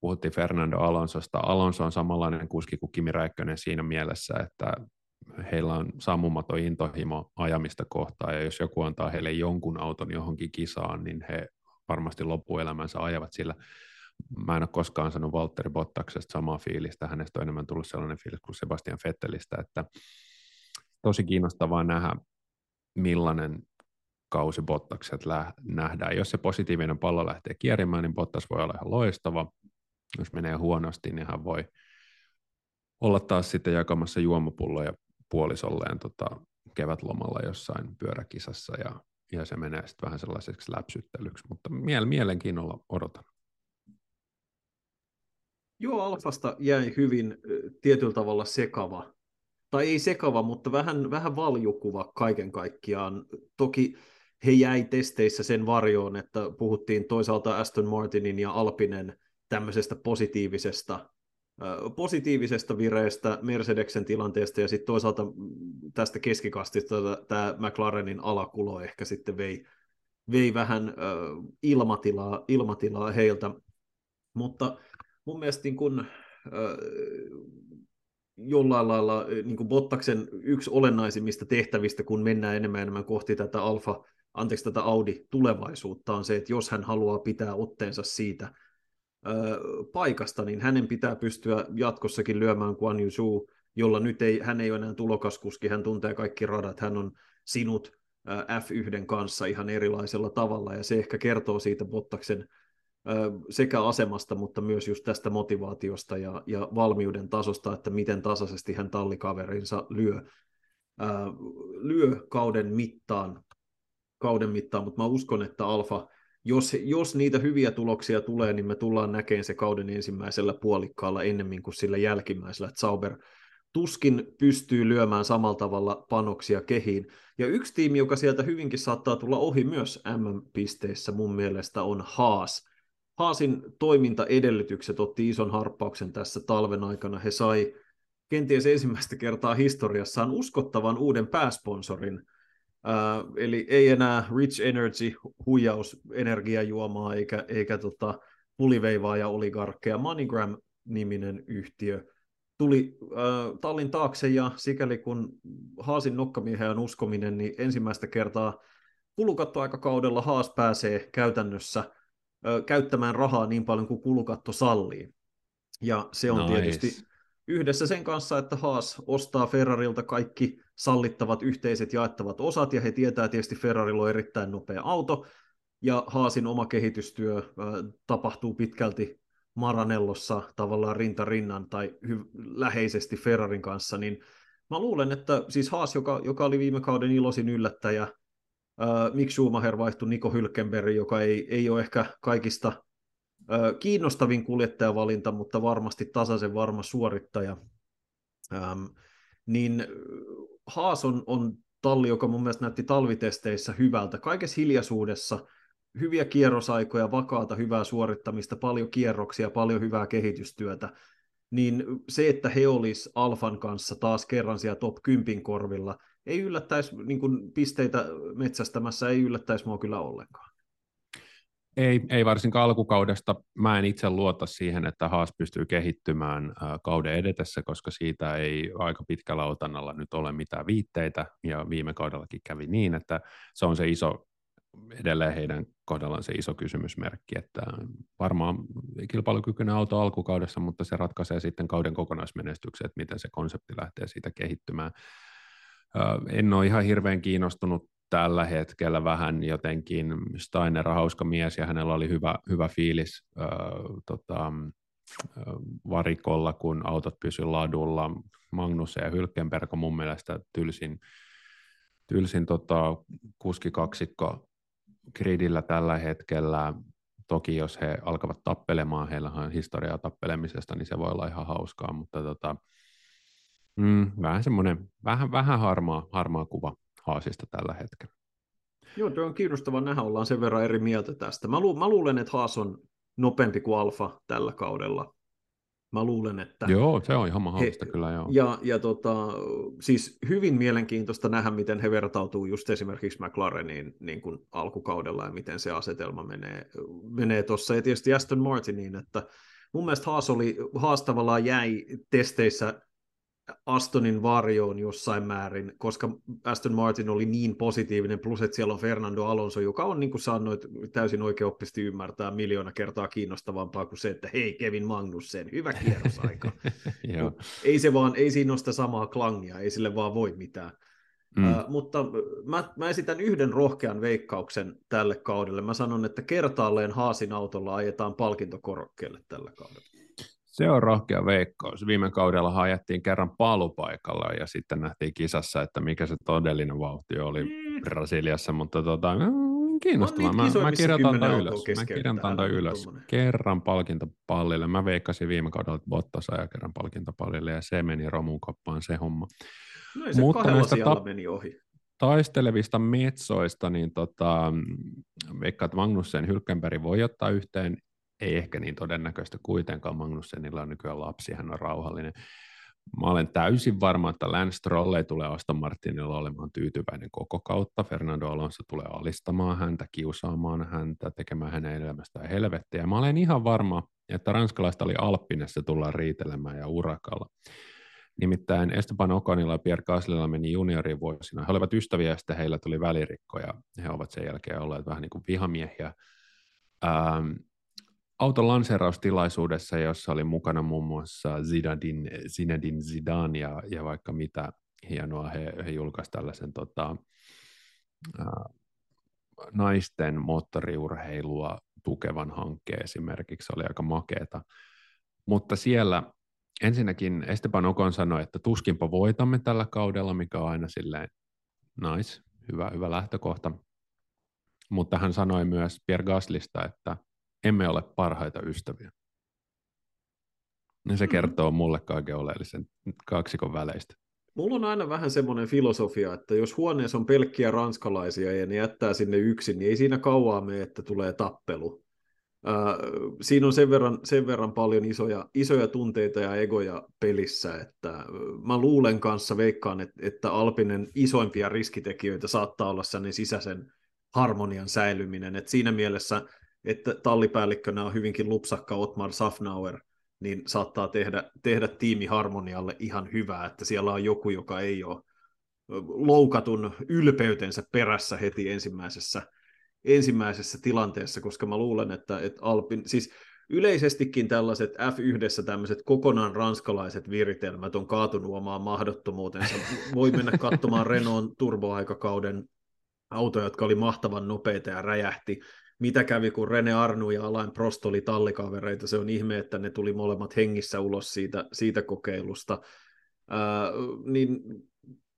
[SPEAKER 3] puhuttiin Fernando Alonsosta. Alonso on samanlainen kuski kuin Kimi Räikkönen siinä mielessä, että heillä on sammumaton intohimo ajamista kohtaan, ja jos joku antaa heille jonkun auton johonkin kisaan, niin he varmasti loppuelämänsä ajavat sillä. Mä en ole koskaan sanonut Valtteri Bottaksesta samaa fiilistä, hänestä on enemmän tullut sellainen fiilis kuin Sebastian Vettelistä, että tosi kiinnostavaa nähdä, millainen kausi Bottakset nähdään. Jos se positiivinen pallo lähtee kierimään, niin Bottas voi olla ihan loistava. Jos menee huonosti, niin hän voi olla taas sitten jakamassa juomapulloja puolisolleen tota, kevätlomalla jossain pyöräkisassa ja, ja se menee sitten vähän sellaiseksi läpsyttelyksi, mutta miel- mielenkiinnolla odotan.
[SPEAKER 2] Joo, Alfasta jäi hyvin tietyllä tavalla sekava, tai ei sekava, mutta vähän, vähän valjukuva kaiken kaikkiaan. Toki he jäi testeissä sen varjoon, että puhuttiin toisaalta Aston Martinin ja Alpinen tämmöisestä positiivisesta positiivisesta vireestä Mercedeksen tilanteesta ja sitten toisaalta tästä keskikastista tämä McLarenin alakulo ehkä sitten vei, vei vähän ilmatilaa, ilmatilaa heiltä, mutta mun mielestä niin kun, jollain lailla niin kuin Bottaksen yksi olennaisimmista tehtävistä, kun mennään enemmän ja enemmän kohti tätä Alfa, anteeksi tätä Audi-tulevaisuutta, on se, että jos hän haluaa pitää otteensa siitä, paikasta, niin hänen pitää pystyä jatkossakin lyömään Guan Yu jolla nyt ei, hän ei ole enää tulokaskuski, hän tuntee kaikki radat, hän on sinut F1 kanssa ihan erilaisella tavalla, ja se ehkä kertoo siitä Bottaksen sekä asemasta, mutta myös just tästä motivaatiosta ja, ja valmiuden tasosta, että miten tasaisesti hän tallikaverinsa lyö, lyö kauden mittaan, kauden mittaan, mutta mä uskon, että Alfa jos, jos niitä hyviä tuloksia tulee, niin me tullaan näkemään se kauden ensimmäisellä puolikkaalla ennemmin kuin sillä jälkimmäisellä. Sauber tuskin pystyy lyömään samalla tavalla panoksia kehiin. Ja yksi tiimi, joka sieltä hyvinkin saattaa tulla ohi myös MM-pisteissä mun mielestä on Haas. Haasin toimintaedellytykset otti ison harppauksen tässä talven aikana. He sai kenties ensimmäistä kertaa historiassaan uskottavan uuden pääsponsorin – Uh, eli ei enää Rich Energy huijaus energiajuomaa eikä, eikä tota, puliveivaa ja oligarkkeja. MoneyGram-niminen yhtiö tuli uh, tallin taakse ja sikäli kun Haasin nokkamiehen on uskominen, niin ensimmäistä kertaa kulukattoaikakaudella Haas pääsee käytännössä uh, käyttämään rahaa niin paljon kuin kulukatto sallii. Ja se on nice. tietysti yhdessä sen kanssa, että Haas ostaa Ferrarilta kaikki sallittavat yhteiset jaettavat osat, ja he tietää tietysti Ferrarilla on erittäin nopea auto, ja Haasin oma kehitystyö äh, tapahtuu pitkälti Maranellossa tavallaan rinta rinnan tai hy- läheisesti Ferrarin kanssa, niin mä luulen, että siis Haas, joka, joka oli viime kauden iloisin yllättäjä, äh, Mick Schumacher vaihtui Nico Hülkenberg, joka ei, ei ole ehkä kaikista kiinnostavin kuljettajavalinta, mutta varmasti tasaisen varma suorittaja. Ähm, niin Haas on, on talli, joka mun mielestä näytti talvitesteissä hyvältä. Kaikessa hiljaisuudessa hyviä kierrosaikoja, vakaata, hyvää suorittamista, paljon kierroksia, paljon hyvää kehitystyötä. Niin se, että he olis Alfan kanssa taas kerran siellä top 10 korvilla, ei yllättäisi niin pisteitä metsästämässä, ei yllättäisi mua kyllä ollenkaan.
[SPEAKER 3] Ei, ei varsinkaan alkukaudesta. Mä en itse luota siihen, että Haas pystyy kehittymään kauden edetessä, koska siitä ei aika pitkällä otannalla nyt ole mitään viitteitä, ja viime kaudellakin kävi niin, että se on se iso, edelleen heidän kohdallaan se iso kysymysmerkki, että varmaan kilpailukykyinen auto alkukaudessa, mutta se ratkaisee sitten kauden kokonaismenestyksen, että miten se konsepti lähtee siitä kehittymään. En ole ihan hirveän kiinnostunut tällä hetkellä vähän jotenkin, Steiner hauska mies ja hänellä oli hyvä, hyvä fiilis äh, tota, varikolla, kun autot pysy ladulla. Magnus ja Hylkenberg on mun mielestä tylsin, tylsin tota, kuskikaksikko gridillä tällä hetkellä. Toki jos he alkavat tappelemaan, heillä on historiaa tappelemisesta, niin se voi olla ihan hauskaa, mutta tota, mm, vähän semmoinen, vähän, vähän harmaa, harmaa kuva Haasista tällä hetkellä.
[SPEAKER 2] Joo, tuo on kiinnostava nähdä, ollaan sen verran eri mieltä tästä. Mä, lu- mä luulen, että Haas on nopeampi kuin Alfa tällä kaudella. Mä luulen, että...
[SPEAKER 3] Joo, se on ihan mahdollista he, kyllä, joo.
[SPEAKER 2] Ja, ja tota, siis hyvin mielenkiintoista nähdä, miten he vertautuu just esimerkiksi McLareniin niin kuin alkukaudella ja miten se asetelma menee, menee tuossa. Ja tietysti Aston Martiniin, että mun mielestä Haas, oli, Haas tavallaan jäi testeissä Astonin varjoon jossain määrin, koska Aston Martin oli niin positiivinen, plus että siellä on Fernando Alonso, joka on, niin kuin sanoit, täysin oikeoppisesti ymmärtää miljoona kertaa kiinnostavampaa kuin se, että hei Kevin Magnussen, hyvä kierrosaika. ei se vaan, ei siinä ole sitä samaa klangia, ei sille vaan voi mitään. Mm. Uh, mutta mä, mä esitän yhden rohkean veikkauksen tälle kaudelle. Mä sanon, että kertaalleen Haasin autolla ajetaan palkintokorokkeelle tällä kaudella.
[SPEAKER 3] Se on rohkea veikkaus. Viime kaudella ajettiin kerran palupaikalla ja sitten nähtiin kisassa, että mikä se todellinen vauhti oli mm. Brasiliassa, mutta tota, mm, kiinnostavaa. Mä, mä kirjoitan tämän ylös. Mä kirjoitan tämän ylös. Kerran palkintopallille. Mä veikkasin viime kaudella, että Bottas ajaa kerran palkintopallille ja se meni romukoppaan se homma.
[SPEAKER 2] No ei se mutta näistä ta- meni ohi.
[SPEAKER 3] Taistelevista metsoista, niin tota, veikkaan, että Magnussen Hylkenberg voi ottaa yhteen ei ehkä niin todennäköistä kuitenkaan. Magnussenilla on nykyään lapsi, hän on rauhallinen. Mä olen täysin varma, että Lance Stroll ei tule Aston Martinilla olemaan tyytyväinen koko kautta. Fernando Alonso tulee alistamaan häntä, kiusaamaan häntä, tekemään hänen elämästään helvettiä. Mä olen ihan varma, että ranskalaista oli Alppinessa tullaan riitelemään ja urakalla. Nimittäin Esteban Oconilla ja Pierre Gaslilla meni juniorivuosina. He olivat ystäviä ja sitten heillä tuli välirikkoja. He ovat sen jälkeen olleet vähän niin kuin vihamiehiä. Ähm, auton lanseeraustilaisuudessa, jossa oli mukana muun muassa Zidane, Zinedine Zidane ja, ja vaikka mitä hienoa, he, he julkaisivat tällaisen tota, naisten moottoriurheilua tukevan hankkeen esimerkiksi, se oli aika makeeta. Mutta siellä ensinnäkin Esteban Okon sanoi, että tuskinpa voitamme tällä kaudella, mikä on aina silleen nice, hyvä, hyvä lähtökohta. Mutta hän sanoi myös Pierre Gaslista, että emme ole parhaita ystäviä. Ja se mm. kertoo mulle kaiken oleellisen kaksikon väleistä.
[SPEAKER 2] Mulla on aina vähän semmoinen filosofia, että jos huoneessa on pelkkiä ranskalaisia ja ne jättää sinne yksin, niin ei siinä kauaa mene, että tulee tappelu. Äh, siinä on sen verran, sen verran paljon isoja, isoja tunteita ja egoja pelissä, että mä luulen kanssa, veikkaan, että, että Alpinen isoimpia riskitekijöitä saattaa olla sellainen sisäisen harmonian säilyminen. että siinä mielessä että tallipäällikkönä on hyvinkin lupsakka Otmar Safnauer, niin saattaa tehdä, tehdä tiimiharmonialle ihan hyvää, että siellä on joku, joka ei ole loukatun ylpeytensä perässä heti ensimmäisessä, ensimmäisessä tilanteessa, koska mä luulen, että, että Alpin, siis yleisestikin tällaiset F1 tämmöiset kokonaan ranskalaiset viritelmät on kaatunut omaan mahdottomuutensa. Voi mennä katsomaan Renault turboaikakauden autoja, jotka oli mahtavan nopeita ja räjähti mitä kävi, kun Rene Arnu ja Alain Prost oli tallikavereita. Se on ihme, että ne tuli molemmat hengissä ulos siitä, siitä kokeilusta. niin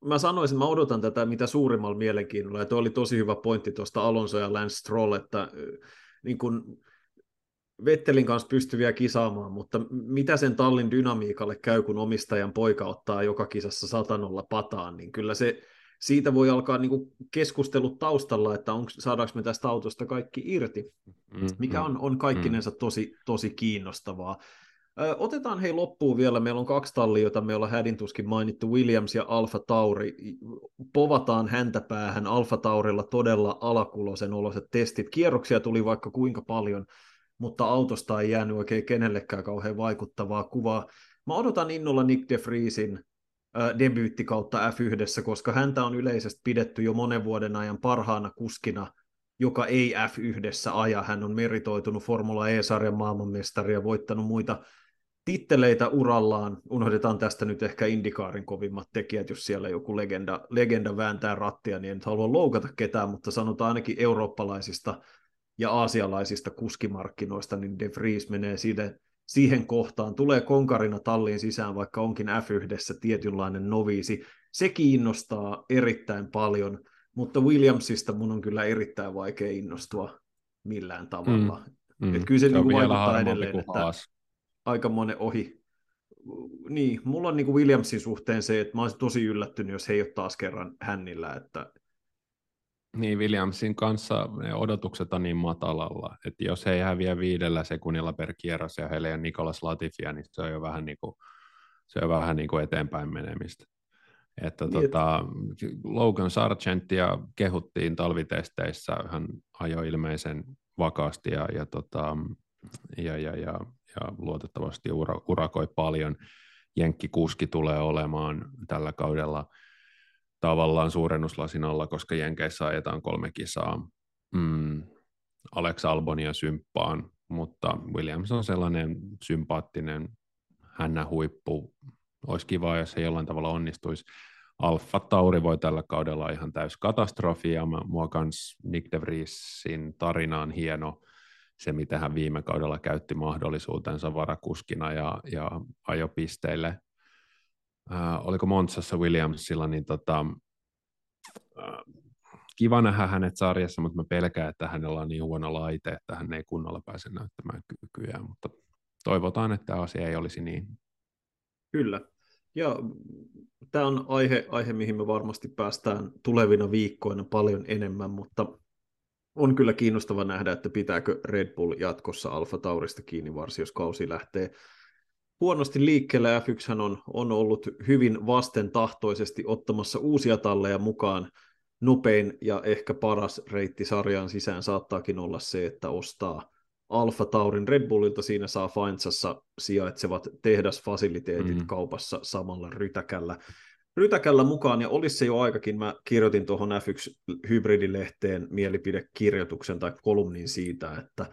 [SPEAKER 2] mä sanoisin, mä odotan tätä mitä suurimmalla mielenkiinnolla, ja oli tosi hyvä pointti tuosta Alonso ja Lance Stroll, että niin kun Vettelin kanssa pystyviä kisaamaan, mutta mitä sen tallin dynamiikalle käy, kun omistajan poika ottaa joka kisassa satanolla pataan, niin kyllä se siitä voi alkaa niin kuin keskustelut taustalla, että onko, saadaanko me tästä autosta kaikki irti, mm, mikä mm, on, on kaikkinensa mm. tosi, tosi kiinnostavaa. Ö, otetaan hei loppuun vielä, meillä on kaksi tallia, joita me ollaan hädintuskin mainittu, Williams ja Alfa Tauri. Povataan häntä päähän Alfa Taurilla todella alakulosen oloset testit. Kierroksia tuli vaikka kuinka paljon, mutta autosta ei jäänyt oikein kenellekään kauhean vaikuttavaa kuvaa. Mä odotan innolla Nick de Vriesin debyytti kautta F1, koska häntä on yleisesti pidetty jo monen vuoden ajan parhaana kuskina, joka ei F1 aja. Hän on meritoitunut Formula E-sarjan maailmanmestari ja voittanut muita titteleitä urallaan. Unohdetaan tästä nyt ehkä Indikaarin kovimmat tekijät, jos siellä joku legenda, legenda vääntää rattia, niin en halua loukata ketään, mutta sanotaan ainakin eurooppalaisista ja aasialaisista kuskimarkkinoista, niin De Vries menee siihen kohtaan, tulee konkarina talliin sisään, vaikka onkin F1 tietynlainen noviisi. Se kiinnostaa erittäin paljon, mutta Williamsista mun on kyllä erittäin vaikea innostua millään tavalla. Mm, mm. Et kyllä se, se niin vaikuttaa edelleen, että haas. aika monen ohi. Niin, mulla on niin kuin Williamsin suhteen se, että mä olisin tosi yllättynyt, jos he ei ole taas kerran hännillä, että
[SPEAKER 3] niin, Williamsin kanssa ne odotukset on niin matalalla, että jos he ei häviä viidellä sekunnilla per kierros ja heillä ei ole Nikolas Latifia, niin se on jo vähän, niin kuin, se on vähän niin kuin eteenpäin menemistä. Että niin, tota, Logan Sargentia kehuttiin talvitesteissä, hän ajoi ilmeisen vakaasti ja, ja, tota, ja, ja, ja, ja luotettavasti ura, urakoi paljon. Jenkki Kuski tulee olemaan tällä kaudella – tavallaan suurennuslasin alla, koska Jenkeissä ajetaan kolme kisaa. Mm, Alex Albonia symppaan, mutta Williams on sellainen sympaattinen hännä huippu. Olisi kiva, jos se jollain tavalla onnistuisi. Alfa Tauri voi tällä kaudella ihan täys katastrofi, ja mua kans Nick de Vriesin tarina on hieno, se mitä hän viime kaudella käytti mahdollisuutensa varakuskina ja, ja ajopisteille äh, oliko Monsassa Williamsilla, niin tota, äh, kiva nähdä hänet sarjassa, mutta mä pelkään, että hänellä on niin huono laite, että hän ei kunnolla pääse näyttämään kykyjä, mutta toivotaan, että tämä asia ei olisi niin.
[SPEAKER 2] Kyllä. Ja tämä on aihe, aihe, mihin me varmasti päästään tulevina viikkoina paljon enemmän, mutta on kyllä kiinnostava nähdä, että pitääkö Red Bull jatkossa Alfa Taurista kiinni varsin, jos kausi lähtee huonosti liikkeelle. F1 on, on ollut hyvin vastentahtoisesti ottamassa uusia talleja mukaan. Nopein ja ehkä paras reitti sarjaan sisään saattaakin olla se, että ostaa Alfa Taurin Red Bullilta. Siinä saa Faintsassa sijaitsevat tehdasfasiliteetit mm. kaupassa samalla rytäkällä. Rytäkällä mukaan, ja olisi se jo aikakin, mä kirjoitin tuohon F1-hybridilehteen mielipidekirjoituksen tai kolumnin siitä, että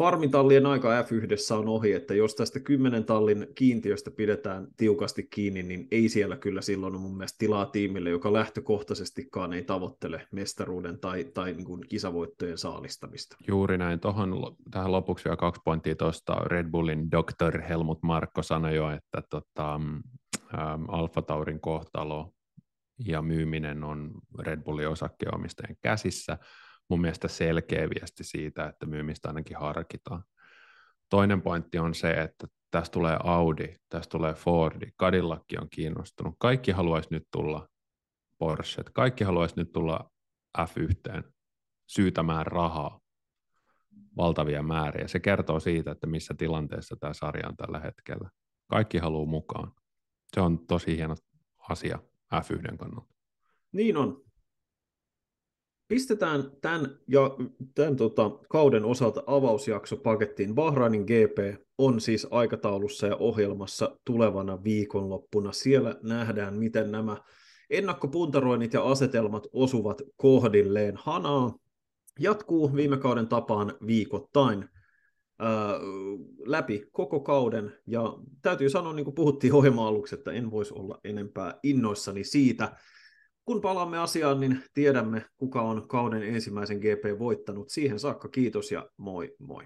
[SPEAKER 2] farmitallien aika F1 on ohi, että jos tästä 10 tallin kiintiöstä pidetään tiukasti kiinni, niin ei siellä kyllä silloin ole mun mielestä tilaa tiimille, joka lähtökohtaisestikaan ei tavoittele mestaruuden tai, tai niin kuin kisavoittojen saalistamista.
[SPEAKER 3] Juuri näin. Tuohon, tähän lopuksi vielä kaksi pointtia tuosta. Red Bullin Dr. Helmut Markko sanoi jo, että tota, ähm, Alfa Taurin kohtalo ja myyminen on Red Bullin osakkeenomistajien käsissä – mun mielestä selkeä viesti siitä, että myymistä ainakin harkitaan. Toinen pointti on se, että tästä tulee Audi, tästä tulee Fordi, Cadillac on kiinnostunut. Kaikki haluaisi nyt tulla Porsche, kaikki haluaisi nyt tulla F1 syytämään rahaa valtavia määriä. Se kertoo siitä, että missä tilanteessa tämä sarja on tällä hetkellä. Kaikki haluaa mukaan. Se on tosi hieno asia F1 kannalta.
[SPEAKER 2] Niin on pistetään tämän, ja tämän tota, kauden osalta avausjakso pakettiin. Bahrainin GP on siis aikataulussa ja ohjelmassa tulevana viikonloppuna. Siellä nähdään, miten nämä ennakkopuntaroinnit ja asetelmat osuvat kohdilleen. Hanaa jatkuu viime kauden tapaan viikoittain ää, läpi koko kauden, ja täytyy sanoa, niin kuin puhuttiin ohjelma aluksi, että en voisi olla enempää innoissani siitä, kun palaamme asiaan, niin tiedämme, kuka on kauden ensimmäisen GP voittanut. Siihen saakka kiitos ja moi moi.